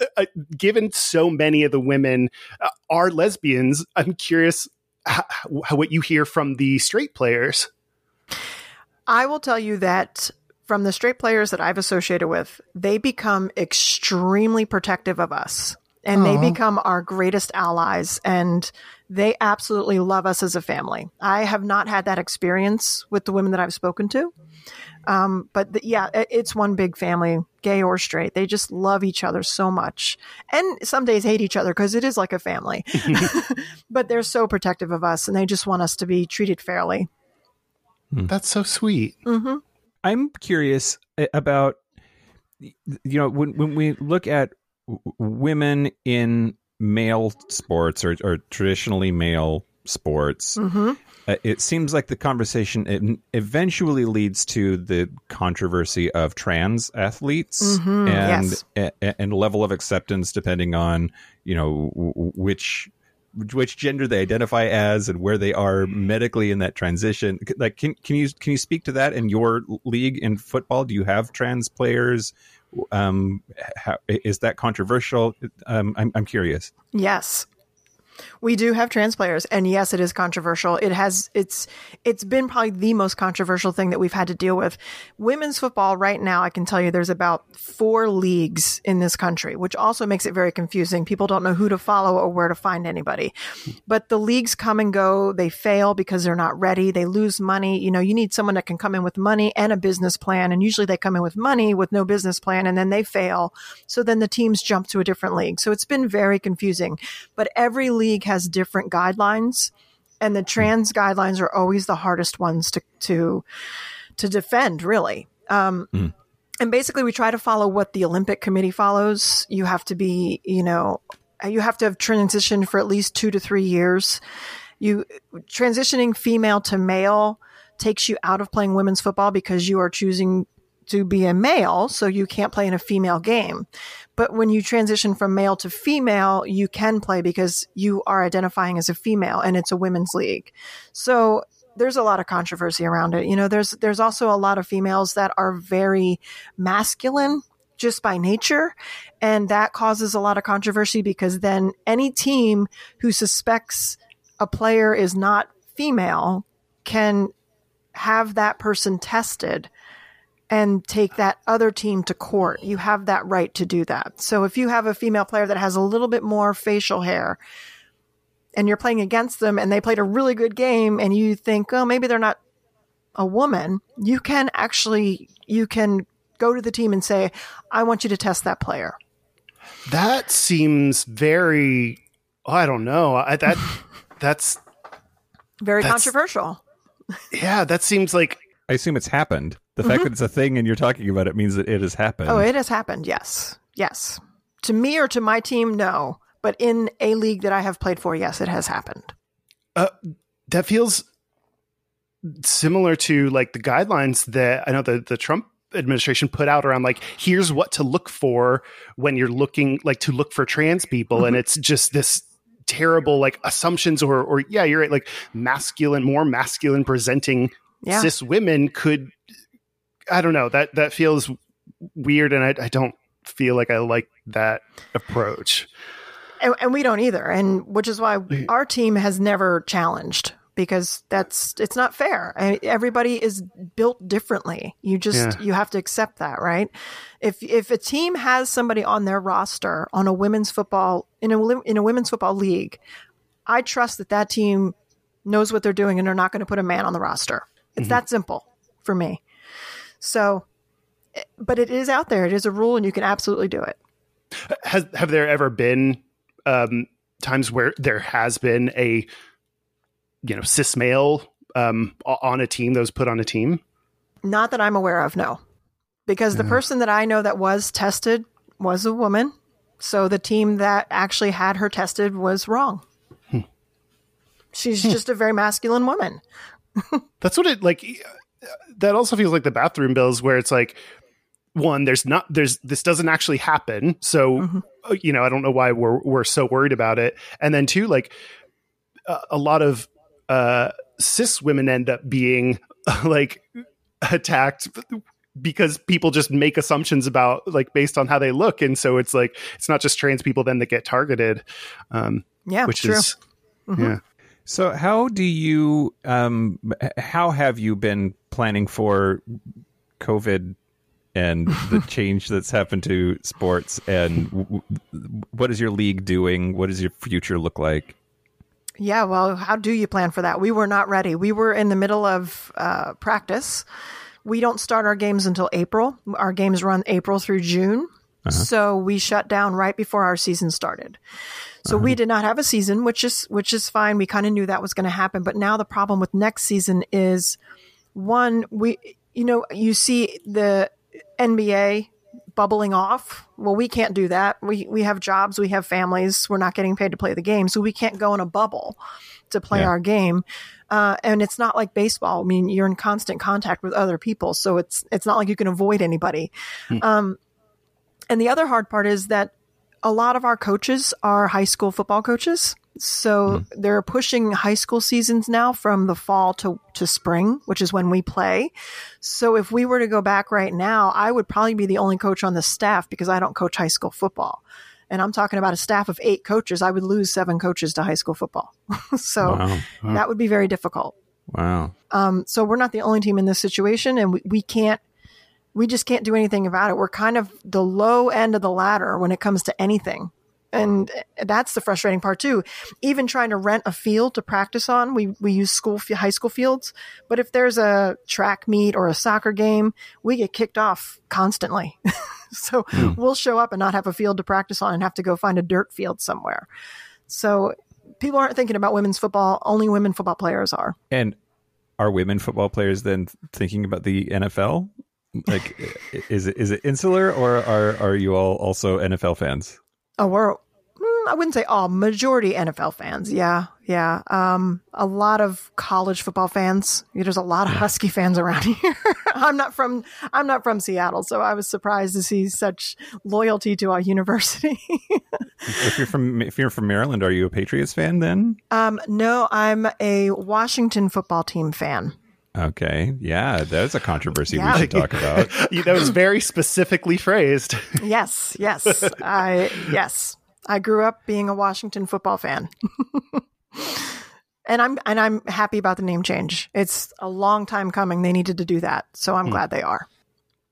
uh, uh, given so many of the women uh, are lesbians, I'm curious how, how, what you hear from the straight players. I will tell you that from the straight players that I've associated with, they become extremely protective of us and Aww. they become our greatest allies and they absolutely love us as a family. I have not had that experience with the women that I've spoken to. Um, but the, yeah, it's one big family, gay or straight. They just love each other so much. And some days hate each other because it is like a family. but they're so protective of us and they just want us to be treated fairly. Hmm. That's so sweet. Mm-hmm. I'm curious eh, about, you know, when, when we look at women in male sports or, or traditionally male sports, mm-hmm. uh, it seems like the conversation eventually leads to the controversy of trans athletes mm-hmm. and yes. a, and level of acceptance depending on you know which which gender they identify as and where they are medically in that transition. Like, can can you can you speak to that in your league in football? Do you have trans players? Um, how, is that controversial? Um, I'm I'm curious. Yes, we do have trans players, and yes, it is controversial. It has it's it's been probably the most controversial thing that we've had to deal with. Women's football right now, I can tell you, there's about four leagues in this country, which also makes it very confusing. People don't know who to follow or where to find anybody. But the leagues come and go. They fail because they're not ready. They lose money. You know, you need someone that can come in with money and a business plan, and usually they come in with money with no business plan, and then they fail. So then the teams jump to a different league. So it's been very confusing. But every league has different guidelines and the trans guidelines are always the hardest ones to to to defend really. Um, mm. and basically we try to follow what the olympic committee follows. You have to be you know you have to have transitioned for at least two to three years. You transitioning female to male takes you out of playing women's football because you are choosing to be a male, so you can't play in a female game. But when you transition from male to female, you can play because you are identifying as a female and it's a women's league. So there's a lot of controversy around it. You know, there's there's also a lot of females that are very masculine just by nature, and that causes a lot of controversy because then any team who suspects a player is not female can have that person tested and take that other team to court. You have that right to do that. So if you have a female player that has a little bit more facial hair and you're playing against them and they played a really good game and you think, oh, maybe they're not a woman, you can actually, you can go to the team and say, I want you to test that player. That seems very, oh, I don't know. I, that, that's very that's, controversial. Yeah, that seems like I assume it's happened. The mm-hmm. fact that it's a thing and you're talking about it means that it has happened. Oh, it has happened. Yes. Yes. To me or to my team, no. But in a league that I have played for, yes, it has happened. Uh, that feels similar to like the guidelines that I know the, the Trump administration put out around like here's what to look for when you're looking like to look for trans people mm-hmm. and it's just this terrible like assumptions or or yeah you're right like masculine more masculine presenting yeah. cis women could I don't know that that feels weird, and I, I don't feel like I like that approach. And, and, we don't either, and which is why our team has never challenged because that's it's not fair. I, everybody is built differently. You just yeah. you have to accept that, right? If if a team has somebody on their roster on a women's football in a in a women's football league, I trust that that team knows what they're doing and they're not going to put a man on the roster. It's mm-hmm. that simple for me. So, but it is out there. It is a rule, and you can absolutely do it. Has have there ever been um, times where there has been a you know cis male um, on a team that was put on a team? Not that I'm aware of, no. Because the person that I know that was tested was a woman. So the team that actually had her tested was wrong. She's just a very masculine woman. That's what it like. That also feels like the bathroom bills, where it's like, one, there's not, there's this doesn't actually happen, so uh, you know, I don't know why we're we're so worried about it. And then two, like a, a lot of uh, cis women end up being like attacked because people just make assumptions about like based on how they look, and so it's like it's not just trans people then that get targeted, um, Yeah, which true. is yeah. So, how do you, um, how have you been planning for COVID and the change that's happened to sports? And w- w- what is your league doing? What does your future look like? Yeah, well, how do you plan for that? We were not ready. We were in the middle of uh, practice. We don't start our games until April. Our games run April through June. So we shut down right before our season started. So we did not have a season, which is which is fine. We kind of knew that was going to happen, but now the problem with next season is one we you know, you see the NBA bubbling off. Well, we can't do that. We we have jobs, we have families. We're not getting paid to play the game, so we can't go in a bubble to play Yeah. our game. Uh, and it's not like baseball. I mean, you're in constant contact with other people, so it's it's not like you can avoid anybody. Um, and the other hard part is that a lot of our coaches are high school football coaches. So they're pushing high school seasons now from the fall to, to spring, which is when we play. So if we were to go back right now, I would probably be the only coach on the staff because I don't coach high school football. And I'm talking about a staff of eight coaches. I would lose seven coaches to high school football. so Wow. that would be very difficult. Wow. Um, so we're not the only team in this situation, and we, we can't, we just can't do anything about it. We're kind of the low end of the ladder when it comes to anything. And that's the frustrating part too. Even trying to rent a field to practice on, we, we use school, high school fields. But if there's a track meet or a soccer game, we get kicked off constantly. so hmm. we'll show up and not have a field to practice on and have to go find a dirt field somewhere. So people aren't thinking about women's football. Only women football players are. And are women football players then thinking about the NFL? Like, is it is it insular, or are are you all also NFL fans? Oh, we're mm, I wouldn't say all majority NFL fans. Yeah, yeah. Um, a lot of college football fans. There's a lot of Husky fans around here. I'm not from I'm not from Seattle, so I was surprised to see such loyalty to our university. If you're from if you're from Maryland, are you a Patriots fan then? um, no, I'm a Washington football team fan. Okay, yeah, that's a controversy Yeah. we should talk about. That was very specifically phrased. Yes, yes, I yes. I grew up being a Washington football fan. and I'm and I'm happy about the name change. It's a long time coming. They needed to do that. So I'm hmm. glad they are.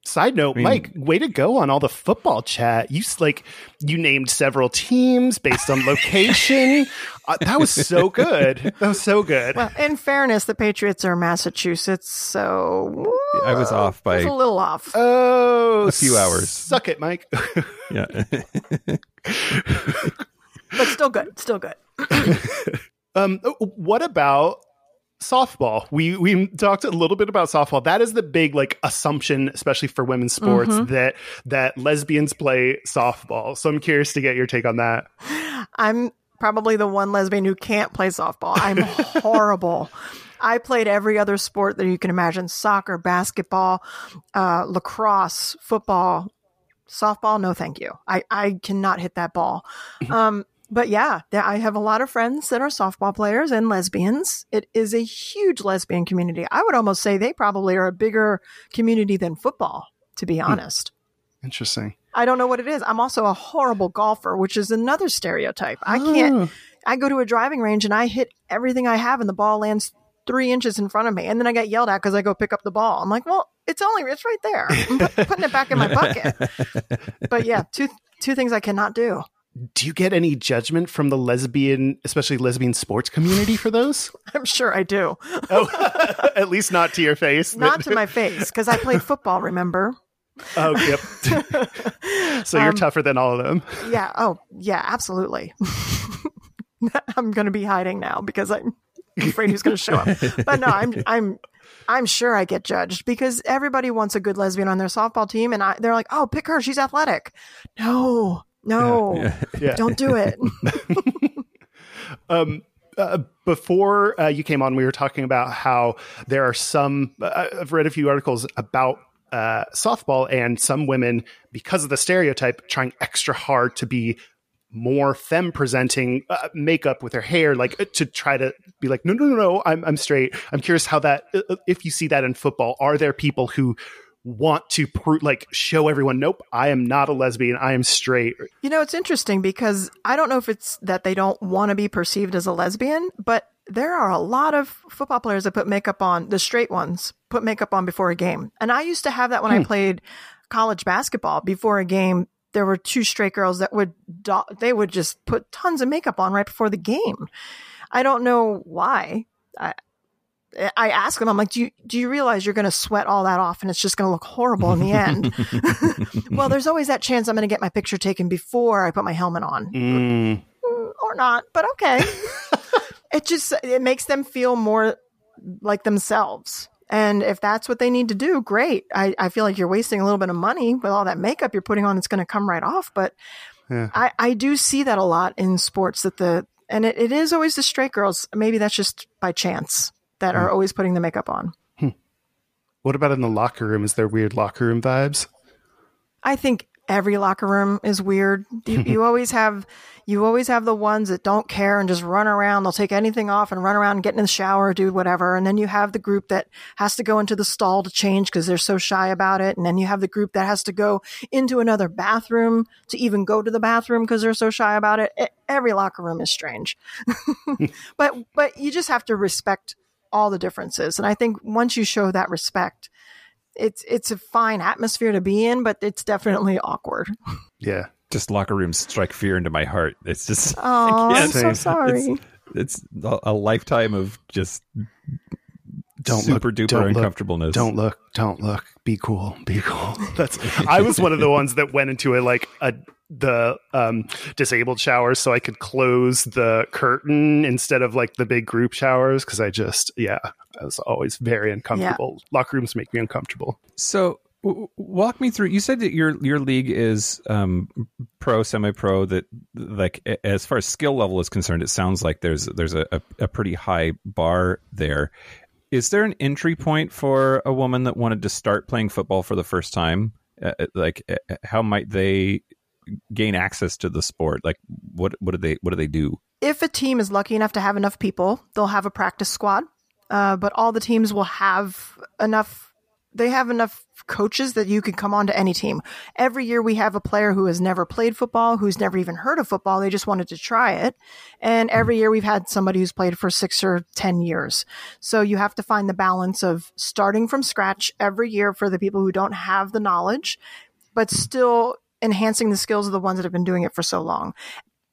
Side note, mean- Mike, way to go on all the football chat. You like you named several teams based on location. uh, that was so good. That was so good. Well, in fairness, the Patriots are Massachusetts, so I was off it's by a little off. oh, a few hours. Suck it, Mike. yeah. but still good. Still good. um, what about softball? We we talked a little bit about softball. That is the big like assumption, especially for women's sports, that that lesbians play softball. So I'm curious to get your take on that. I'm probably the one lesbian who can't play softball. I'm horrible. I played every other sport that you can imagine soccer, basketball, uh, lacrosse, football, softball. No, thank you. I, I cannot hit that ball. Um, but yeah, I have a lot of friends that are softball players and lesbians. It is a huge lesbian community. I would almost say they probably are a bigger community than football, to be hmm. honest. Interesting. I don't know what it is. I'm also a horrible golfer, which is another stereotype. I can't. Oh. I go to a driving range and I hit everything I have, and the ball lands three inches in front of me, and then I get yelled at because I go pick up the ball. I'm like, well, it's only it's right there. I'm put- putting it back in my bucket. But yeah, two two things I cannot do. Do you get any judgment from the lesbian, especially lesbian sports community for those? I'm sure I do. Oh, at least not to your face. Not to my face because I played football. Remember? Oh, yep. so you're Um, tougher than all of them. Yeah. Oh, yeah. Absolutely. I'm going to be hiding now because I'm afraid who's going to show up. But no, I'm I'm I'm sure I get judged because everybody wants a good lesbian on their softball team, and I, they're like, "Oh, pick her. She's athletic." No, no, Yeah. Yeah. don't do it. um, uh, before uh, you came on, we were talking about how there are some. Uh, I've read a few articles about uh, softball and some women, because of the stereotype, trying extra hard to be more femme presenting uh, makeup with their hair, like uh, to try to be like, no, no, no, no, I'm I'm straight. I'm curious how that, uh, if you see that in football, are there people who want to prove, like, show everyone, nope, I am not a lesbian, I am straight. You know, it's interesting because I don't know if it's that they don't want to be perceived as a lesbian, but there are a lot of football players that put makeup on, the straight ones put makeup on before a game. And I used to have that when I hmm. played college basketball. Before a game, there were two straight girls that would, do- they would just put tons of makeup on right before the game. I don't know why. I, I ask them, I'm like, do you, do you realize you're going to sweat all that off and it's just going to look horrible in the end? well, there's always that chance I'm going to get my picture taken before I put my helmet on Mm, Mm, or not, but okay. it just, it makes them feel more like themselves. And if that's what they need to do, great. I, I feel like you're wasting a little bit of money with all that makeup you're putting on. It's going to come right off. But Yeah. I, I do see that a lot in sports that the, and it, it is always the straight girls. Maybe that's just by chance that are hmm. always putting the makeup on. Hmm. what about in the locker room? Is there weird locker room vibes? I think every locker room is weird. You, you always have you always have the ones that don't care and just run around. They'll take anything off and run around and get in the shower, do whatever. And then you have the group that has to go into the stall to change because they're so shy about it. And then you have the group that has to go into another bathroom to even go to the bathroom because they're so shy about it. Every locker room is strange. but but you just have to respect all the differences. And I think once you show that respect, it's it's a fine atmosphere to be in, but it's definitely awkward. Yeah. Just locker rooms strike fear into my heart. It's just Oh, I'm so sorry. it's a, a lifetime of just Don't super look, duper don't look, uncomfortableness. Don't look, don't look. Be cool, be cool. That's. I was one of the ones that went into a like a the um disabled showers so I could close the curtain instead of like the big group showers because I just yeah I was always very uncomfortable. Locker rooms make me uncomfortable. So w- walk me through. You said that your your league is um, pro, semi pro. That like as far as skill level is concerned, it sounds like there's there's a, a, a pretty high bar there. Is there an entry point for a woman that wanted to start playing football for the first time? Uh, like, uh, how might they gain access to the sport? Like, what what do they what do they do? If a team is lucky enough to have enough people, they'll have a practice squad. Uh, but all the teams will have enough. They have enough coaches that you can come on to any team. Every year we have a player who has never played football, who's never even heard of football. They just wanted to try it. And every year we've had somebody who's played for six or 10 years. So you have to find the balance of starting from scratch every year for the people who don't have the knowledge, but still enhancing the skills of the ones that have been doing it for so long.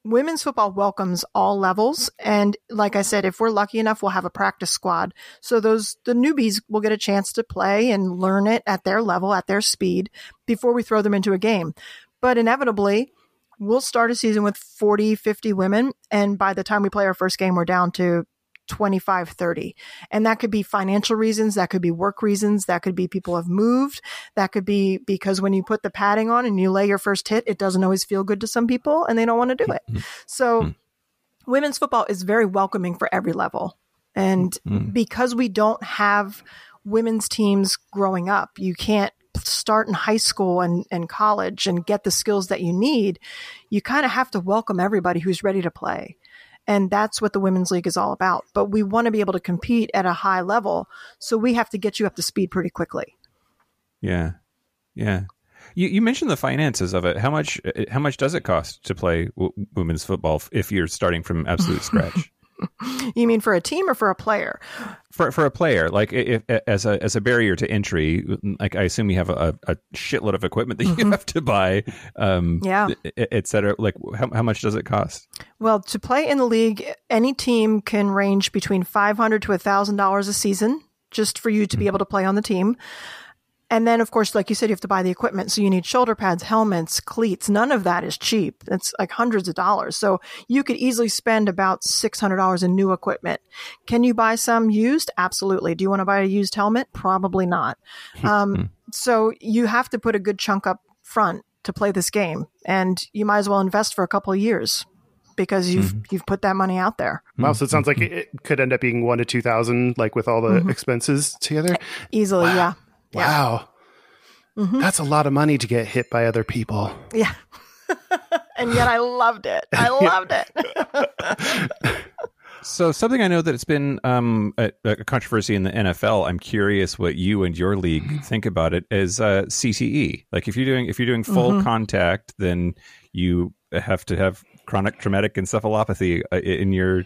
Women's football welcomes all levels and like i said if we're lucky enough we'll have a practice squad. So those the newbies will get a chance to play and learn it at their level at their speed before we throw them into a game. But inevitably we'll start a season with 40 50 women and by the time we play our first game we're down to 25 30 and that could be financial reasons that could be work reasons that could be people have moved that could be because when you put the padding on and you lay your first hit it doesn't always feel good to some people and they don't want to do hmm, it. Hmm, so hmm. women's football is very welcoming for every level. And because we don't have women's teams growing up you can't start in high school and, and college and get the skills that you need. You kind of have to welcome everybody who's ready to play and that's what the women's league is all about. But we want to be able to compete at a high level. So we have to get you up to speed pretty quickly. Yeah, yeah. You, you mentioned the finances of it. How much? Uh, how much does it cost to play w- women's football if you're starting from absolute scratch? You mean for a team or for a player? for for a player, like if, as a as a barrier to entry, like I assume you have a, a shitload of equipment that you have to buy, um, Yeah. et cetera. Like how how much does it cost? Well, to play in the league, any team can range between five hundred to thousand dollars a season just for you to be able to play on the team. And then, of course, like you said, you have to buy the equipment. So you need shoulder pads, helmets, cleats. None of that is cheap. It's like hundreds of dollars. So you could easily spend about $600 in new equipment. Can you buy some used? Absolutely. Do you want to buy a used helmet? Probably not. Hmm. Um, so you have to put a good chunk up front to play this game and you might as well invest for a couple of years because you've mm-hmm. you've put that money out there hmm. Wow, so it sounds like hmm. it, it could end up being one to two thousand, like with all the mm-hmm. expenses together. easily. Yeah. Yeah. Wow, that's a lot of money to get hit by other people. Yeah. and yet I loved it. I loved it. So something I know that it's been um, a, a controversy in the NFL. I'm curious what you and your league think about it as uh, CTE. Like if you're doing if you're doing full contact, then you have to have chronic traumatic encephalopathy uh, in your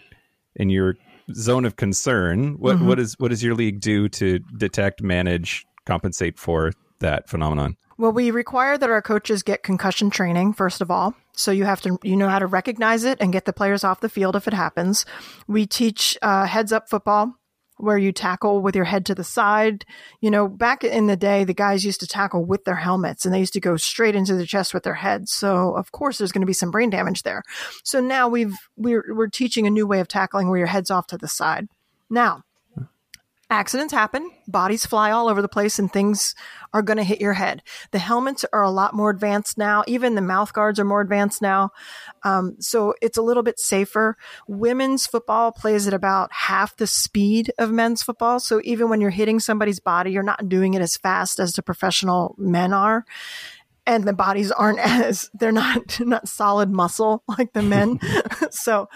in your zone of concern. What what is what does your league do to detect, manage, compensate for that phenomenon? Well, we require that our coaches get concussion training, first of all. So you have to, you know how to recognize it and get the players off the field if it happens. We teach uh, heads up football where you tackle with your head to the side. You know, back in the day, the guys used to tackle with their helmets and they used to go straight into the chest with their heads. So of course there's going to be some brain damage there. So now we've, we're, we're teaching a new way of tackling where your head's off to the side. Now, accidents happen, bodies fly all over the place, and things are going to hit your head. The helmets are a lot more advanced now. Even the mouth guards are more advanced now. Um, so it's a little bit safer. Women's football plays at about half the speed of men's football. So even when you're hitting somebody's body, you're not doing it as fast as the professional men are. And the bodies aren't as, they're not, not solid muscle like the men. so,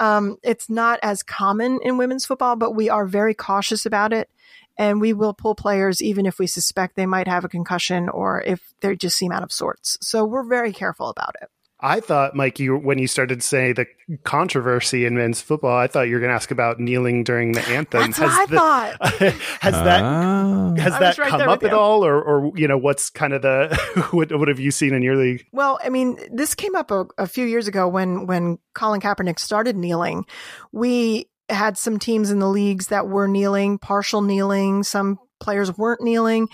um, it's not as common in women's football, but we are very cautious about it. And we will pull players even if we suspect they might have a concussion or if they just seem out of sorts. So we're very careful about it. I thought, Mike, you when you started saying the controversy in men's football, I thought you were going to ask about kneeling during the anthem. That's what I the- thought. has that Ah. has that right come up at you. all, or or you know what's kind of the what what have you seen in your league? Well, I mean, this came up a, a few years ago when when Colin Kaepernick started kneeling. We had some teams in the leagues that were kneeling, partial kneeling. Some players weren't kneeling.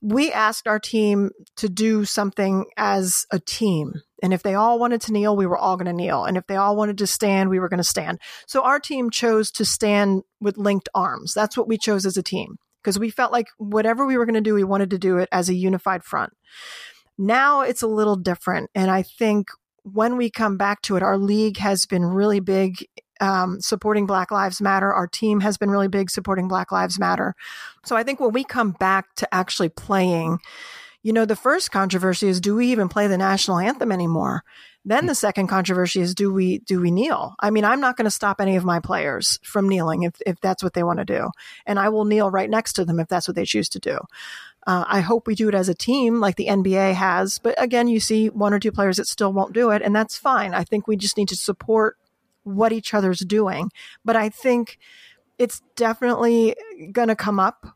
We asked our team to do something as a team. And if they all wanted to kneel, we were all going to kneel. And if they all wanted to stand, we were going to stand. So our team chose to stand with linked arms. That's what we chose as a team because we felt like whatever we were going to do, we wanted to do it as a unified front. Now it's a little different. And I think when we come back to it, our league has been really big um, supporting Black Lives Matter. Our team has been really big supporting Black Lives Matter. So I think when we come back to actually playing, you know, the first controversy is do we even play the national anthem anymore? Then the second controversy is do we do we kneel? I mean, I'm not going to stop any of my players from kneeling if if that's what they want to do, and I will kneel right next to them if that's what they choose to do. Uh, I hope we do it as a team like the NBA has, but again, you see one or two players that still won't do it, and that's fine. I think we just need to support what each other's doing. But I think it's definitely going to come up.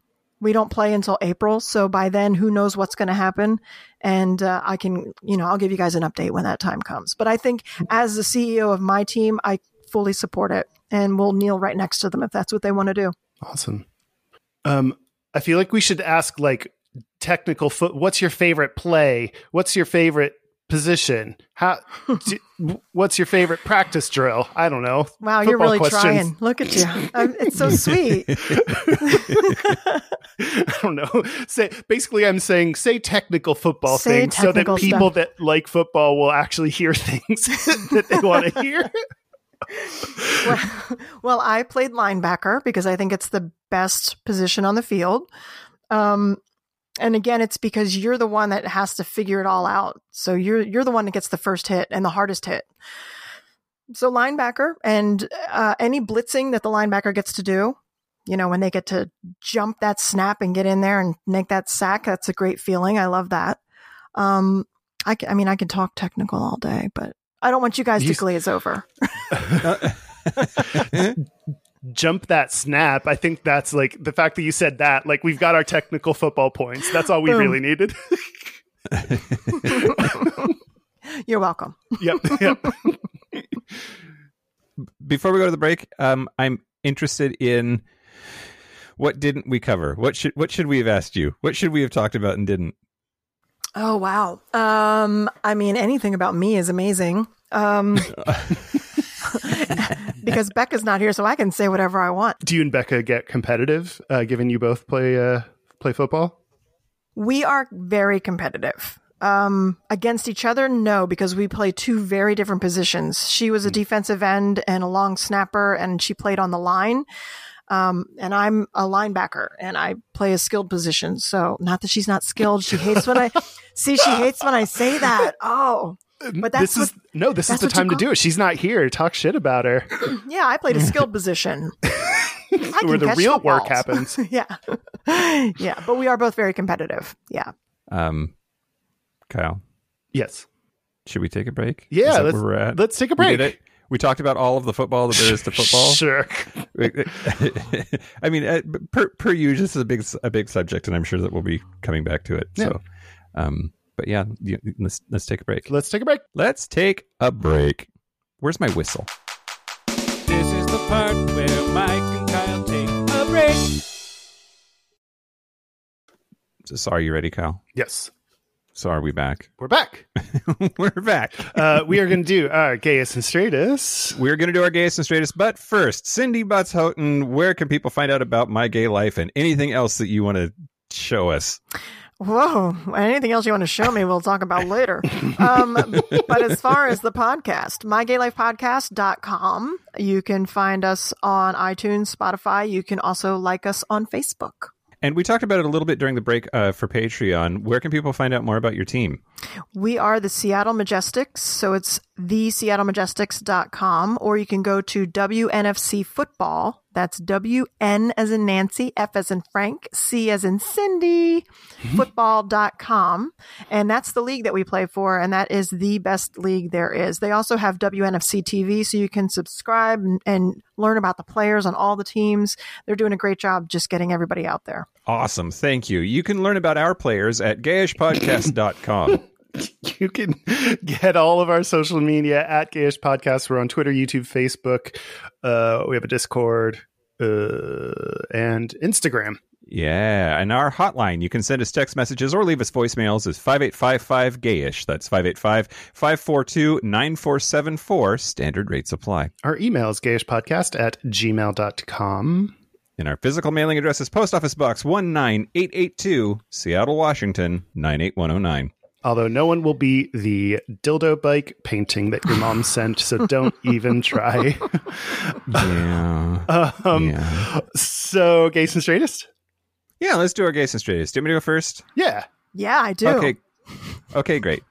We don't play until April, so by then, who knows what's going to happen? And uh, I can, you know, I'll give you guys an update when that time comes. But I think as the CEO of my team, I fully support it, and we'll kneel right next to them if that's what they want to do. Awesome. Um, I feel like we should ask like technical foot. What's your favorite play? What's your favorite position? How? do, what's your favorite practice drill? I don't know. Wow, you're really questions. trying. Look at you. I'm, it's so sweet. I don't know. Say basically, I'm saying say technical football Say things so that people stuff. that like football will actually hear things that they want to hear. well, well, I played linebacker because I think it's the best position on the field. Um, and again, it's because you're the one that has to figure it all out. So you're you're the one that gets the first hit and the hardest hit. So linebacker and uh, any blitzing that the linebacker gets to do, you know, when they get to jump that snap and get in there and make that sack, that's a great feeling. I love that. Um, I, I mean, I can talk technical all day, but I don't want you guys You- to glaze over. Jump that snap. I think that's like the fact that you said that. Like we've got our technical football points. That's all we Boom. really needed. You're welcome. yep. Yep. before we go to the break, um, I'm interested in what didn't we cover? What should what should we have asked you? What should we have talked about and didn't? Oh wow. Um, I mean, anything about me is amazing. Um, because Becca's not here, so I can say whatever I want. Do you and Becca get competitive, uh, given you both play uh, play football? We are very competitive. Um, against each other, no, because we play two very different positions. She was a defensive end and a long snapper, and she played on the line. Um, and I'm a linebacker and I play a skilled position. So not that she's not skilled. She hates when I see, she hates when I say that. Oh, but that's this is no. This is the time to do it. She's not here. Talk shit about her. yeah, I played a skilled position. Where the catch real work happens. yeah. Yeah. But we are both very competitive. Yeah. Um, Kyle, Yes. should we take a break? Yeah. Let's where we're at. let's take a We break. did it. We talked about all of the football that there is to football. Sure. I mean, uh, per, per usual, this is a big a big subject, and I'm sure that we'll be coming back to it. So, um, but yeah, you, let's let's take a break. Let's take a break. Let's take a break. Where's my whistle? This is the part where Mike and Kyle take a break. So, sorry, you ready, Kyle? Yes. So are we back? We're back. We're back. Uh, we are going to do our gayest and straightest. We're going to do our gayest and straightest, but first, Cindy Butts Houghton, where can people find out about my gay life and anything else that you want to show us? Whoa. Anything else you want to show me, we'll talk about later. Um, but as far as the podcast, mygaylifepodcast.com, you can find us on iTunes, Spotify. You can also like us on Facebook. And we talked about it a little bit during the break uh, for Patreon. Where can people find out more about your team? We are the Seattle Majestics, so it's theseattlemajestics.com, or you can go to WNFC Football. That's WN as in Nancy, F as in Frank, C as in Cindy, mm-hmm. football.com. And that's the league that we play for, and that is the best league there is. They also have WNFC TV, so you can subscribe and, and learn about the players on all the teams. They're doing a great job just getting everybody out there. Awesome. Thank you. You can learn about our players at gayishpodcast.com. You can get all of our social media at Gayish Podcast. We're on Twitter, YouTube, Facebook. Uh, we have a Discord uh, and Instagram. yeah. And our hotline, you can send us text messages or leave us voicemails is 5855 gayish. That's 585 542 9474. Standard rates apply. Our email is gayishpodcast at gmail.com. And our physical mailing address is Post Office Box 19882, Seattle, Washington 98109. Although no one will be the dildo bike painting that your mom sent, so don't even try. Yeah. um, yeah. So, gays and straightest? Yeah, let's do our gays and straightest. Do you want me to go first? Yeah. Yeah, I do. Okay. Okay, great.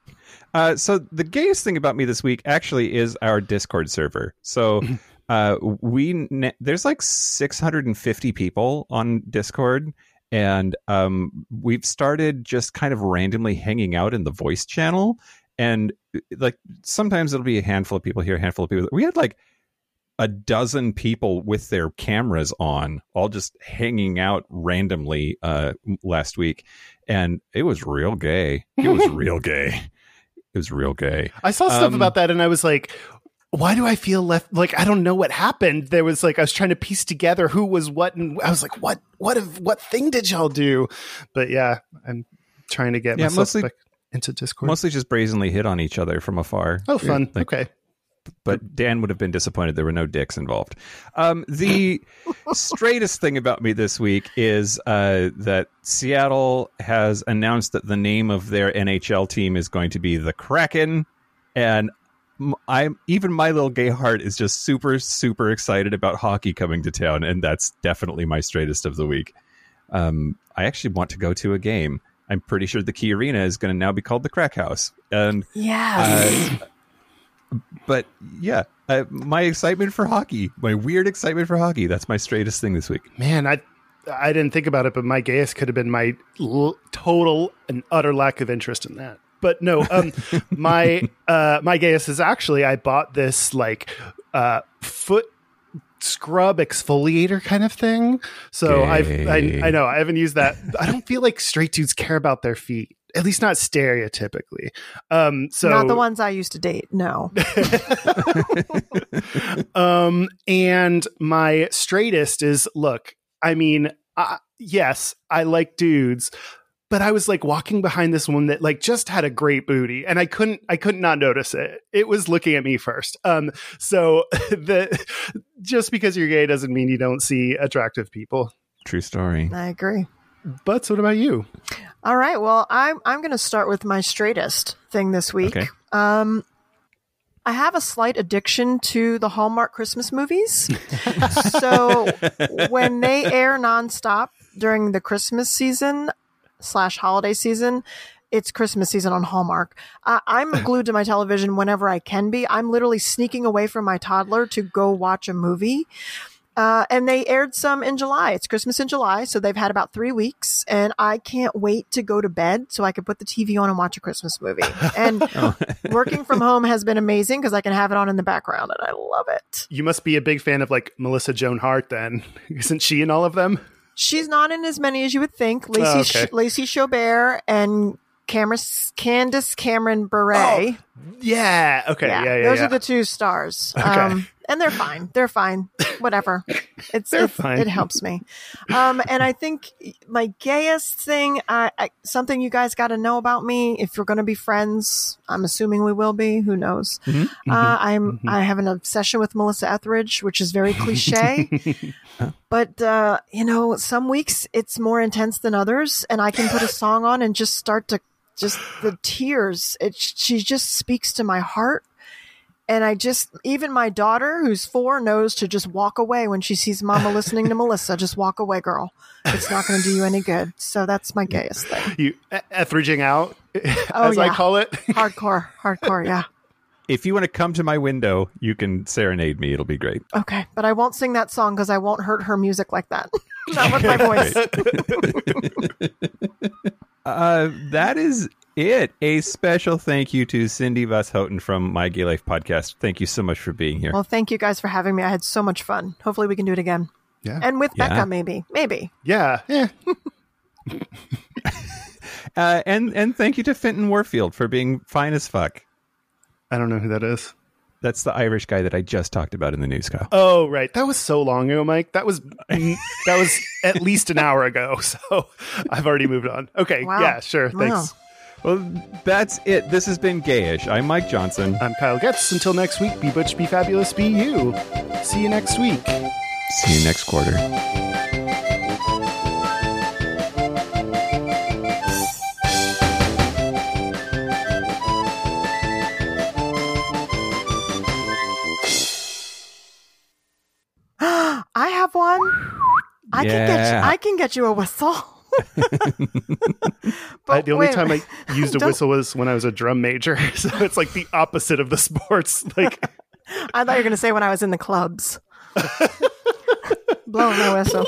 Uh, so the gayest thing about me this week actually is our Discord server. So uh, we ne- there's like 650 people on Discord, and um, we've started just kind of randomly hanging out in the voice channel. And like sometimes it'll be a handful of people here, a handful of people. We had like a dozen people with their cameras on, all just hanging out randomly uh, last week, and it was real gay. It was real gay. It was real gay. I saw stuff Um, about that and I was like, why do I feel left? Like, I don't know what happened. There was like, I was trying to piece together who was what. And I was like, what, what, if, what thing did y'all do? But yeah, I'm trying to get Yeah, myself mostly- back into Discord. Mostly just brazenly hit on each other from afar. oh, fun. Like, okay. but Dan would have been disappointed there were no dicks involved. Um, the straightest thing about me this week is uh, that Seattle has announced that the name of their NHL team is going to be the Kraken, and I'm even my little gay heart is just super super excited about hockey coming to town, and that's definitely my straightest of the week. Um, I actually want to go to a game. I'm pretty sure the Key Arena is going to now be called the Crack House, and yeah. uh, but yeah, uh, my excitement for hockey, my weird excitement for hockey, that's my straightest thing this week. Man, I, I didn't think about it, but my gayest could have been my l- total and utter lack of interest in that. But no, um, my uh, my gayest is actually I bought this like uh, foot scrub exfoliator kind of thing. So I've I, I know I haven't used that. I don't feel like straight dudes care about their feet. At least not stereotypically. Um, so Not the ones I used to date. No. um, and my straightest is look, I mean, uh, yes, I like dudes, but I was like walking behind this one that like just had a great booty, and I couldn't I couldn't not notice it. It was looking at me first. Um, so the just because you're gay doesn't mean you don't see attractive people. True story. I agree. But what about you? All right. Well, I'm I'm going to start with my straightest thing this week. Okay. Um, I have a slight addiction to the Hallmark Christmas movies. so when they air nonstop during the Christmas season slash holiday season, it's Christmas season on Hallmark. Uh, I'm glued to my television whenever I can be. I'm literally sneaking away from my toddler to go watch a movie. Uh, and they aired some in July. It's Christmas in July, so they've had about three weeks, and I can't wait to go to bed so I can put the TV on and watch a Christmas movie. And working from home has been amazing because I can have it on in the background, and I love it. You must be a big fan of like Melissa Joan Hart, then, isn't she in all of them? She's not in as many as you would think. Lacey, Oh, okay. Sh- Lacey Chabert and Cameron, Candace Cameron Bure. Oh, Yeah. Okay. Yeah. Yeah. those yeah. are the two stars. Um, and they're fine. They're fine. Whatever. It's They're it, fine. It helps me. Um, and I think my gayest thing, I, I, something you guys got to know about me. If you're going to be friends, I'm assuming we will be. Who knows? Mm-hmm. Uh, I'm. I have an obsession with Melissa Etheridge, which is very cliche. but uh, you know, some weeks it's more intense than others, and I can put a song on and just start to just the tears. It she just speaks to my heart. And I just, even my daughter, who's four, knows to just walk away when she sees mama listening to Melissa. Just walk away, girl. It's not going to do you any good. So that's my gayest thing. you Etheridging out, Oh, as I call it. Hardcore, hardcore, yeah. If you want to come to my window, you can serenade me. It'll be great. Okay. But I won't sing that song because I won't hurt her music like that. not with my voice. Uh, that is it. A special thank you to Cindy Vashouten from My Gay Life podcast. Thank you so much for being here. Well, thank you guys for having me. I had so much fun. Hopefully we can do it again. Yeah. And with Yeah. Becca, maybe. Maybe. Yeah. Yeah. Uh, and and thank you to Fintan Warfield for being fine as fuck. I don't know who that is. That's the Irish guy that I just talked about in the news, Kyle. Oh, right. That was so long ago, Mike. That was that was at least an hour ago. So I've already moved on. Okay. Wow. Yeah. Sure. Thanks. Wow. Well, that's it. This has been Gayish. I'm Mike Johnson. I'm Kyle Getz. Until next week, be butch, be fabulous, be you. See you next week. See you next quarter. I have one. I can get you, Yeah. I can get you a whistle. I, the only wait, time I used a Don't- whistle was when I was a drum major. So it's like the opposite of the sports. Like, I thought you were going to say when I was in the clubs. Blowing my whistle.